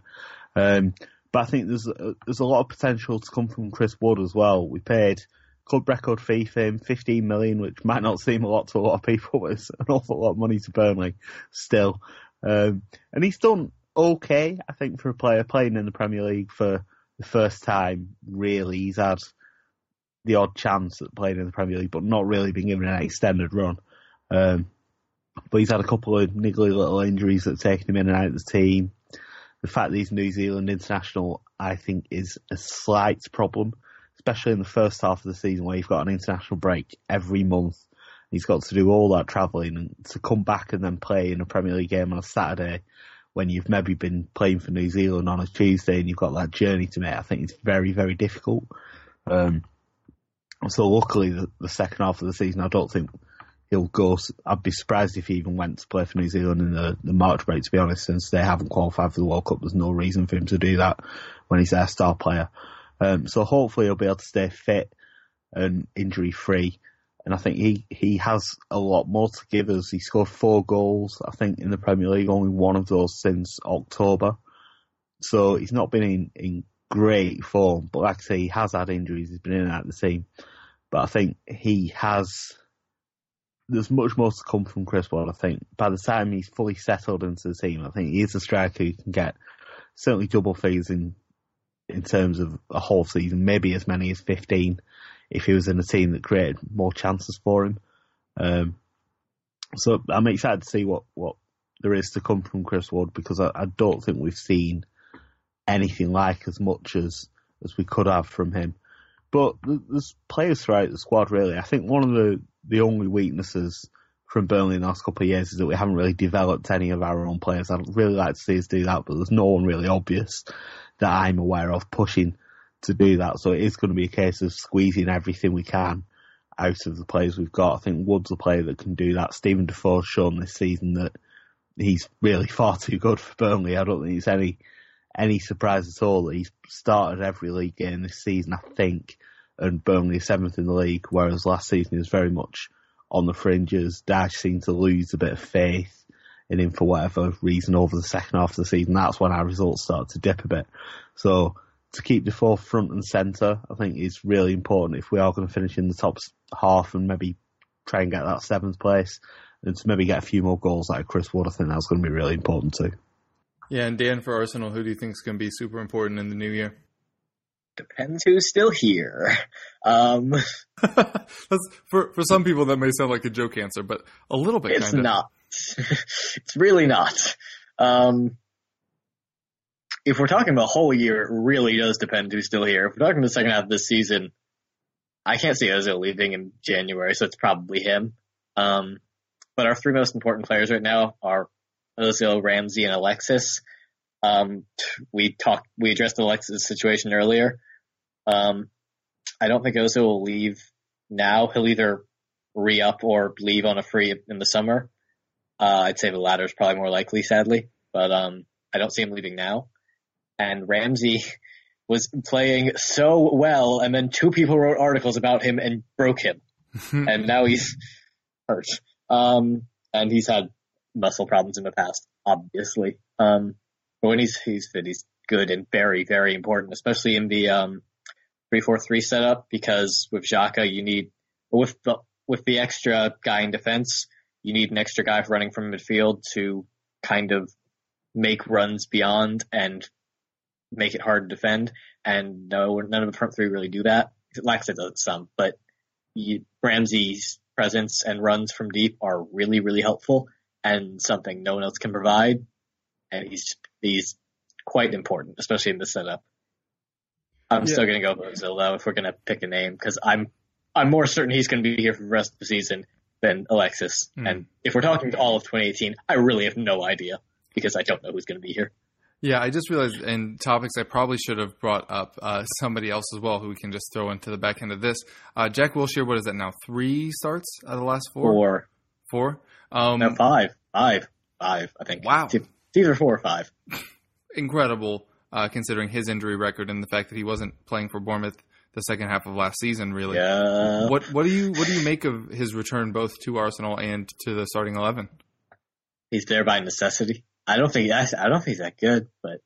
Speaker 2: Um, but I think there's a, there's a lot of potential to come from Chris Wood as well. We paid club record fee for him, 15 million, which might not seem a lot to a lot of people, but it's an awful lot of money to Burnley still. Um, and he's done okay, I think, for a player playing in the Premier League for the first time. Really, he's had the odd chance at playing in the Premier League, but not really been given an extended run. Um, but he's had a couple of niggly little injuries that have taken him in and out of the team. The fact that he's New Zealand international, I think, is a slight problem, especially in the first half of the season where you've got an international break every month. He's got to do all that travelling and to come back and then play in a Premier League game on a Saturday when you've maybe been playing for New Zealand on a Tuesday and you've got that journey to make. I think it's very, very difficult. Um, so luckily, the, the, second half of the season, I don't think he'll go. I'd be surprised if he even went to play for New Zealand in the, the March break. To be honest, since they haven't qualified for the World Cup, there's no reason for him to do that when he's their star player. Um, so hopefully, he'll be able to stay fit and injury free. And I think he, he has a lot more to give us. He scored four goals, I think, in the Premier League, only one of those since October. So he's not been in, in great form, but like I say, he has had injuries. He's been in and out of the team. But I think he has. There's much more to come from Chris Wood. I think by the time he's fully settled into the team, I think he is a striker who can get certainly double figures in in terms of a whole season, maybe as many as 15 if he was in a team that created more chances for him. Um, so I'm excited to see what, what there is to come from Chris Ward because I, I don't think we've seen anything like as much as as we could have from him. But there's players throughout the squad really. I think one of the the only weaknesses from Burnley in the last couple of years is that we haven't really developed any of our own players. I'd really like to see us do that, but there's no one really obvious that I'm aware of pushing to do that. So it is going to be a case of squeezing everything we can out of the players we've got. I think Wood's a player that can do that. Steven Defour's shown this season that he's really <laughs> far too good for Burnley. I don't think it's any any surprise at all that he's started every league game this season, I think, and Burnley seventh in the league, whereas last season he was very much on the fringes. Dyche seemed to lose a bit of faith in him for whatever reason over the second half of the season. That's when our results started to dip a bit. So to keep Defour front and centre, I think is really important if we are going to finish in the top half and maybe try and get that seventh place and to maybe get a few more goals out of Chris Wood. I think that's going to be really important too.
Speaker 1: Yeah, and Dan for Arsenal, who do you think is going to be super important in the new year?
Speaker 3: Depends who's still here. <laughs> Um, <laughs>
Speaker 1: That's, for for some people, that may sound like a joke answer, but a little bit.
Speaker 3: it's
Speaker 1: kinda.
Speaker 3: not. <laughs> it's really not. Um, if we're talking about a whole year, it really does depend who's still here. If we're talking the second half of this season, I can't see Ozil leaving in January, so it's probably him. Um, but our three most important players right now are Ozil, Ramsey, and Alexis. Um, we talked, we addressed Alexis' situation earlier. Um, I don't think Ozil will leave now. He'll either re-up or leave on a free in the summer. Uh, I'd say the latter is probably more likely, sadly, but um, I don't see him leaving now. And Ramsey was playing so well, and then two people wrote articles about him and broke him, <laughs> and now he's hurt. Um, and he's had muscle problems in the past, obviously. Um, but when he's he's fit, he's good and very very important, especially in the um three four three setup because with Xhaka you need with the with the extra guy in defense you need an extra guy running from midfield to kind of make runs beyond and make it hard to defend. and no, none of the front three really do that. Lexa does some, but you, Ramsey's presence and runs from deep are really, really helpful and something no one else can provide. And he's he's quite important, especially in this setup. I'm
Speaker 1: Yeah.
Speaker 3: still going to go though if we're going to pick a name because I'm I'm more certain he's going to be here for the rest of the season than Alexis.
Speaker 1: Hmm.
Speaker 3: And if we're talking all of 2018, I really have no idea because I don't know who's going to be here.
Speaker 1: Yeah, I just realized in topics I probably should have brought up uh, somebody else as well who we can just throw into the back end of this. Uh, Jack Wilshere, what is that now? Three starts out of the last four?
Speaker 3: Or
Speaker 1: Four? Um,
Speaker 3: no, five, five, five. I think.
Speaker 1: Wow.
Speaker 3: It's it's either four or five.
Speaker 1: incredible uh, considering his injury record and the fact that he wasn't playing for Bournemouth the second half of last season. Really,
Speaker 3: Yeah.
Speaker 1: what what do you what do you make of his return both to Arsenal and to the starting eleven?
Speaker 3: He's there by necessity. I don't think I, I don't think he's that good, but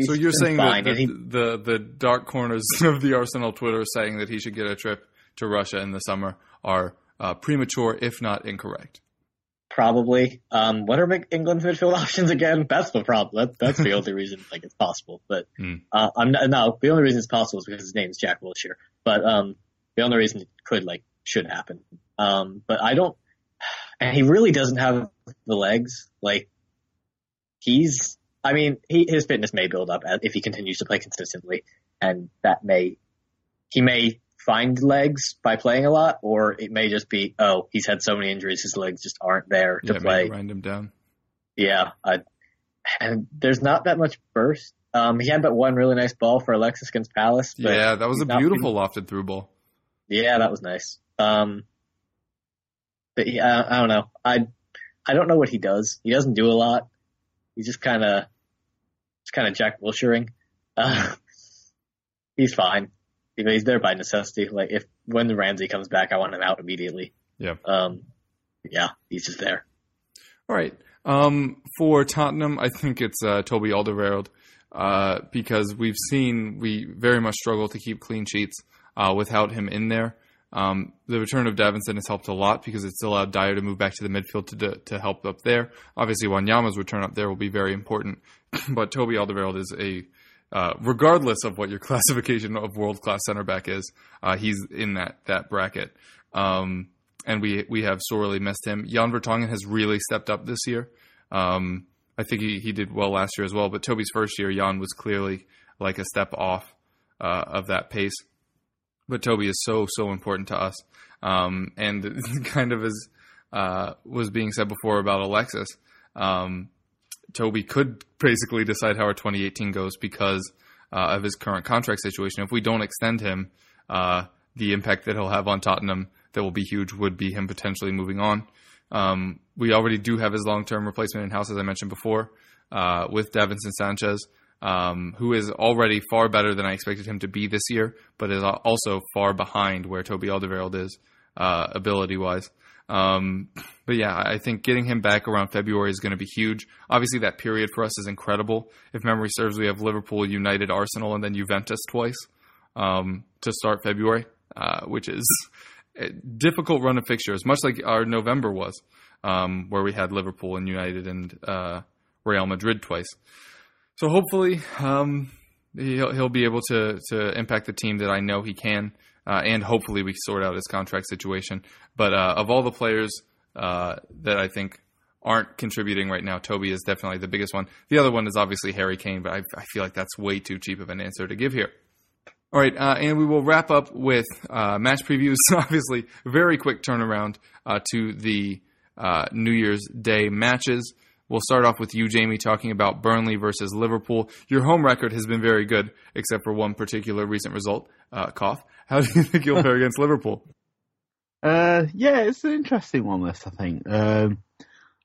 Speaker 1: so you're saying that the,
Speaker 3: he,
Speaker 1: the the dark corners <laughs> of the Arsenal Twitter saying that he should get a trip to Russia in the summer are uh, premature, if not incorrect.
Speaker 3: Probably. Um, what are England's midfield <laughs> options again? That's the problem. That, that's the only <laughs> reason like it's possible. But
Speaker 1: Hmm.
Speaker 3: uh, I'm not, no. The only reason it's possible is because his name is Jack Wilshere. But um, the only reason it could like should happen. Um, but I don't. And he really doesn't have the legs. Like he's. I mean, he, his fitness may build up if he continues to play consistently, and that may he may find legs by playing a lot, or it may just be, oh, he's had so many injuries, his legs just aren't there to
Speaker 1: yeah,
Speaker 3: play.
Speaker 1: maybe grind him down.
Speaker 3: Yeah, I, and there's not that much burst. Um, he had that one really nice ball for Alexis against Palace. But
Speaker 1: Yeah, that was a beautiful lofted through ball.
Speaker 3: yeah, that was nice. Um, but yeah, I, I don't know. I I don't know what he does. He doesn't do a lot. He's just kind of just kind of Jack Wilshering. <laughs> Uh, he's fine. You know, he's there by necessity. Like if when Ramsey comes back, I want him out immediately.
Speaker 1: Yeah.
Speaker 3: Um, yeah, he's just there.
Speaker 1: All right. Um, for Tottenham, I think it's uh, Toby Alderweireld uh, because we've seen we very much struggle to keep clean sheets uh, without him in there. Um, the return of Davinson has helped a lot because it's allowed Dier to move back to the midfield to to help up there. Obviously, Wanyama's return up there will be very important, <clears throat> but Toby Alderweireld is a uh, regardless of what your <laughs> classification of world class center back is, uh, he's in that that bracket. Um, and we we have sorely missed him. Jan Vertonghen has really stepped up this year. Um, I think he, he did well last year as well, but Toby's first year, Jan was clearly like a step off uh, of that pace. But Toby is so so important to us, um, and <laughs> kind of as uh, was being said before about Alexis, um, Toby could basically decide how our 2018 goes because uh, of his current contract situation. If we don't extend him, uh, the impact that he'll have on Tottenham that will be huge would be him potentially moving on. Um, we already do have his long term replacement in house, as I mentioned before, uh, with Davinson Sanchez, um, who is already far better than I expected him to be this year, but is also far behind where Toby Alderweireld is uh, ability wise. Um, but yeah, I think getting him back around February is going to be huge. Obviously, that period for us is incredible. If memory serves, we have Liverpool, United, Arsenal, and then Juventus twice um, to start February, uh, which is a difficult run of fixtures, much like our November was, um, where we had Liverpool and United and uh, Real Madrid twice. So hopefully, um, he'll he'll be able to to impact the team that I know he can, uh, and hopefully we sort out his contract situation. But uh, of all the players uh, that I think aren't contributing right now, Toby is definitely the biggest one. The other one is obviously Harry Kane, but I, I feel like that's way too cheap of an answer to give here. All right, uh, and we will wrap up with uh, match previews. <laughs> Obviously, very quick turnaround uh, to the New Year's Day matches. We'll start off with you, Jamie, talking about Burnley versus Liverpool. Your home record has been very good, except for one particular recent result, uh, cough. How do you <laughs> think you'll fare against Liverpool? <laughs>
Speaker 2: Uh, yeah, it's an interesting one. This, I think. Um,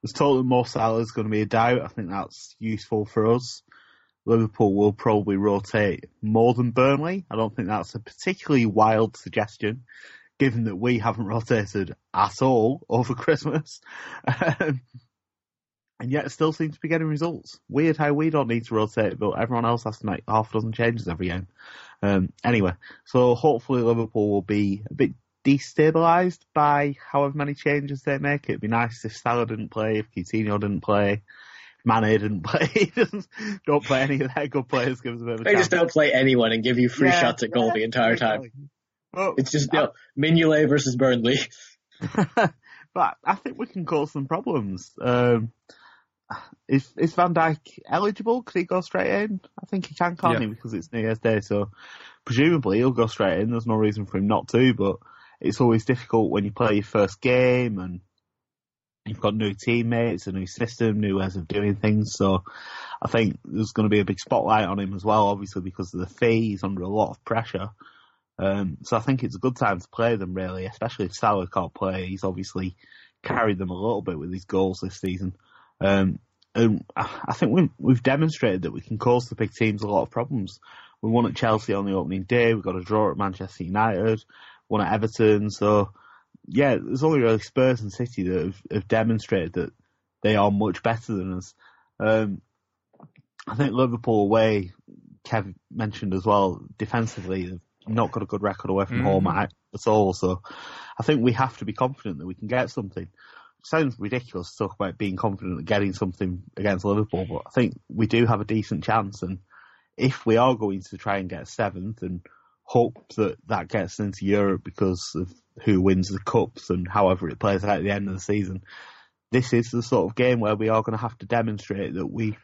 Speaker 2: there's told that Mo Salah is going to be a doubt. I think that's useful for us. Liverpool will probably rotate more than Burnley. I don't think that's a particularly wild suggestion, given that we haven't rotated at all over <laughs> Christmas. And yet still seems to be getting results. Weird how we don't need to rotate, but everyone else has to make half a dozen changes every game. Um, anyway, so hopefully Liverpool will be a bit destabilised by however many changes they make. It'd be nice if Salah didn't play, if Coutinho didn't play. Mane didn't <laughs> play. Don't play any of their good players. Gives a bit of a
Speaker 3: They just don't play anyone and give you free
Speaker 2: Yeah,
Speaker 3: shots at goal the entire time. It's just you know, Mignolet versus Burnley. <laughs>
Speaker 2: but I think we can cause some problems. Um, is is Van Dijk eligible? Could he go straight in? I think he can, can't
Speaker 1: Yeah.
Speaker 2: he? Because it's New Year's Day, so presumably he'll go straight in. There's no reason for him not to, but it's always difficult when you play your first game and you've got new teammates, a new system, new ways of doing things. So I think there's going to be a big spotlight on him as well, obviously because of the fee. He's under a lot of pressure. Um, so I think it's a good time to play them, really, especially if Salah can't play. He's obviously carried them a little bit with his goals this season. Um, and I think we've, we've demonstrated that we can cause the big teams a lot of problems. We won at Chelsea on the opening day. We got a draw at Manchester United. Won at Everton. So yeah, there's only really Spurs and City that have, have demonstrated that they are much better than us. Um, I think Liverpool away, Kev mentioned as well, defensively, they've not got a good record away from
Speaker 1: Mhm.
Speaker 2: home at, at all. So I think we have to be confident that we can get something. Sounds ridiculous to talk about being confident of getting something against Liverpool, but I think we do have a decent chance. And if we are going to try and get seventh and hope that that gets into Europe because of who wins the cups and however it plays out at the end of the season, this is the sort of game where we are going to have to demonstrate that we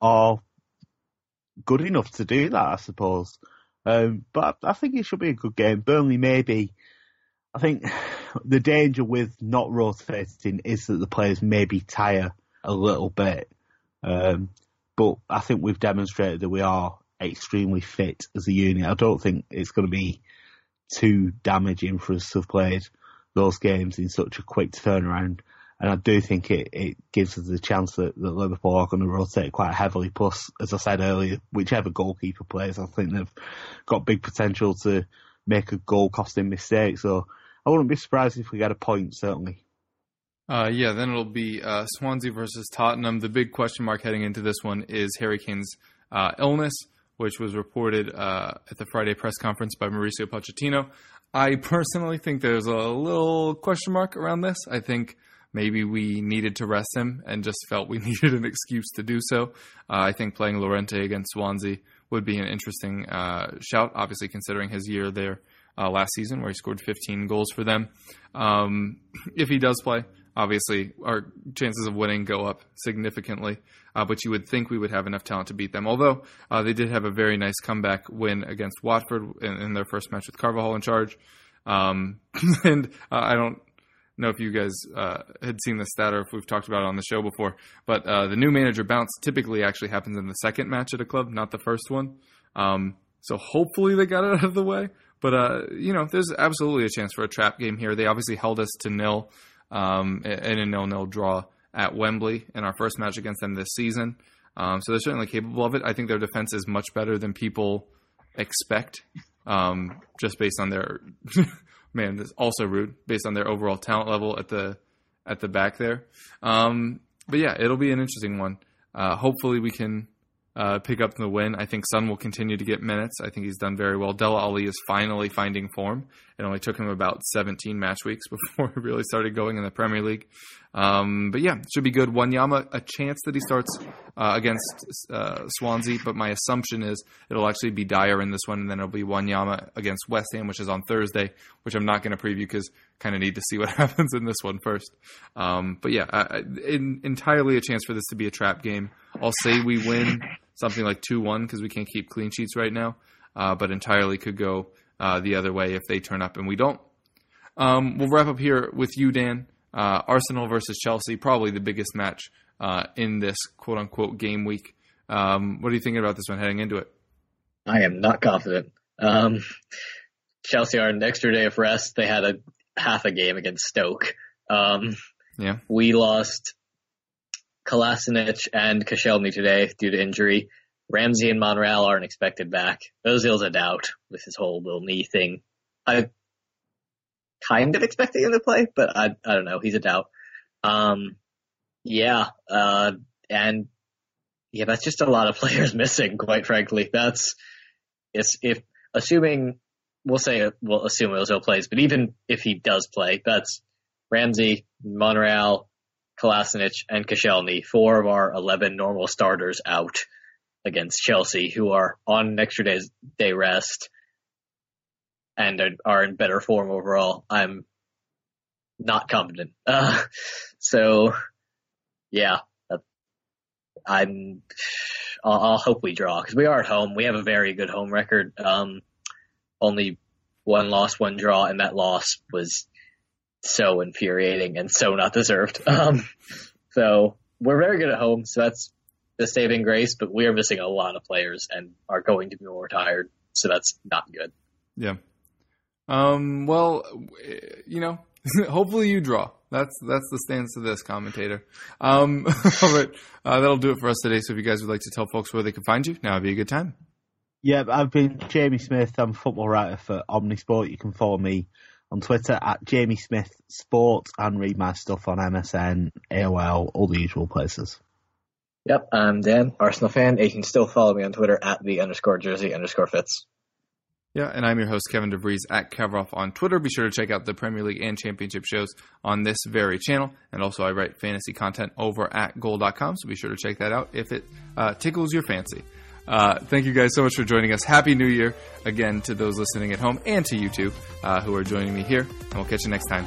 Speaker 2: are good enough to do that, I suppose. Um, but I think it should be a good game. Burnley maybe. I think the danger with not rotating is that the players maybe tire a little bit. Um, but I think we've demonstrated that we are extremely fit as a unit. I don't think it's going to be too damaging for us to have played those games in such a quick turnaround. And I do think it, it gives us the chance that, that Liverpool are going to rotate quite heavily. Plus, as I said earlier, whichever goalkeeper plays, I think they've got big potential to make a goal costing mistake. So I wouldn't be surprised if we get a point, certainly.
Speaker 1: Uh, yeah, then it'll be uh, Swansea versus Tottenham. The big question mark heading into this one is Harry Kane's uh, illness, which was reported uh, at the Friday press conference by Mauricio Pochettino. I personally think there's a little question mark around this. I think maybe we needed to rest him and just felt we <laughs> needed an excuse to do so. Uh, I think playing Llorente against Swansea would be an interesting uh, shout, obviously considering his year there uh, last season where he scored 15 goals for them. Um, <clears throat> if he does play, obviously our chances of winning go up significantly. Uh, but you would think we would have enough talent to beat them. Although uh, they did have a very nice comeback win against Watford in, in their first match with Carvalhal in charge. Um, <laughs> and uh, I don't know if you guys uh, had seen the stat or if we've talked about it on the show before, but uh, the new manager bounce typically actually happens in the second match at a club, not the first one. Um, so hopefully they got it <laughs> out of the way. But uh, you know, there's absolutely a chance for a trap game here. They obviously held us to nil um, in a nil-nil draw at Wembley in our first match against them this season. Um, so they're certainly capable of it. I think their defense is much better than people expect, um, just based on their <laughs> man. This is also rude based on their overall talent level at the at the back there. Um, but yeah, it'll be an interesting one. Uh, hopefully, we can uh, pick up the win. I think Son will continue to get minutes. I think he's done very well. Dele Alli is finally finding form. It only took him about 17 match weeks <laughs> before he really started going in the Premier League. Um, but yeah, should be good. Wanyama, a chance that he starts uh, against uh, Swansea, but my assumption is it'll actually be Dier in this one, and then it'll be Wanyama against West Ham, which is on Thursday, which I'm not going to preview because kind of need to see <laughs> what happens in this one first. Um, but yeah, I, in, entirely a chance for this to be a trap game. I'll say we win something like 2 1 because we can't keep clean sheets right now, uh, but entirely could go uh, the other way if they turn up and we don't. Um, we'll wrap up here with you, Dan. Uh, Arsenal versus Chelsea, probably the biggest match uh, in this quote unquote game week. Um, what are you thinking about this one heading into it?
Speaker 3: I am not confident. Um, Chelsea are an extra day of rest. They had a half a game against Stoke. Um,
Speaker 1: Yeah.
Speaker 3: we lost Kolasinac and Koscielny today due to injury. Ramsey and Monreal aren't expected back. Ozil's a doubt with his whole little knee thing. I kind of expecting him to play, but I I don't know. He's a doubt. Um, yeah, uh, and yeah, that's just a lot of <laughs> players missing. Quite frankly, that's it's if assuming we'll say we'll assume Ozil plays, but even if he does play, that's Ramsey, Monreal, Kolasinac, and Koscielny, four of our 11 normal starters out against Chelsea, who are on an extra day's day rest and are, in better form overall. I'm not confident. <laughs> Uh, so, yeah, I'm. I'll, I'll hope we draw because we are at home. We have a very good home record. Um, only one loss, one draw, and that loss was so infuriating and so not deserved. <laughs> Um, so we're very good at home, so that's the saving grace. But we are missing a lot of players and are going to be more tired, so that's not good.
Speaker 1: Yeah. Um, well, you know, <laughs> hopefully you draw. That's that's the stance of this commentator. Um, <laughs> all right, uh, that'll do it for us today. So if you guys would like to tell folks where they can find you, now would be a good time.
Speaker 2: Yeah, I've been Jamie Smith. I'm a football writer for Omnisport. You can follow me on Twitter at Jamie Smith Sports and read my stuff on MSN, AOL, all the usual places.
Speaker 3: Yep, I'm Dan, Arsenal fan. You can still follow me on Twitter at the underscore jersey underscore fits.
Speaker 1: Yeah, and I'm your host, Kevin DeVries at Kevroff on Twitter. Be sure to check out the Premier League and Championship shows on this very channel. And also, I write fantasy content over at goal.com, so be sure to check that out if it uh, tickles your fancy. Uh, thank you guys so much for joining us. Happy New Year again to those listening at home and to you two uh, who are joining me here. And we'll catch you next time.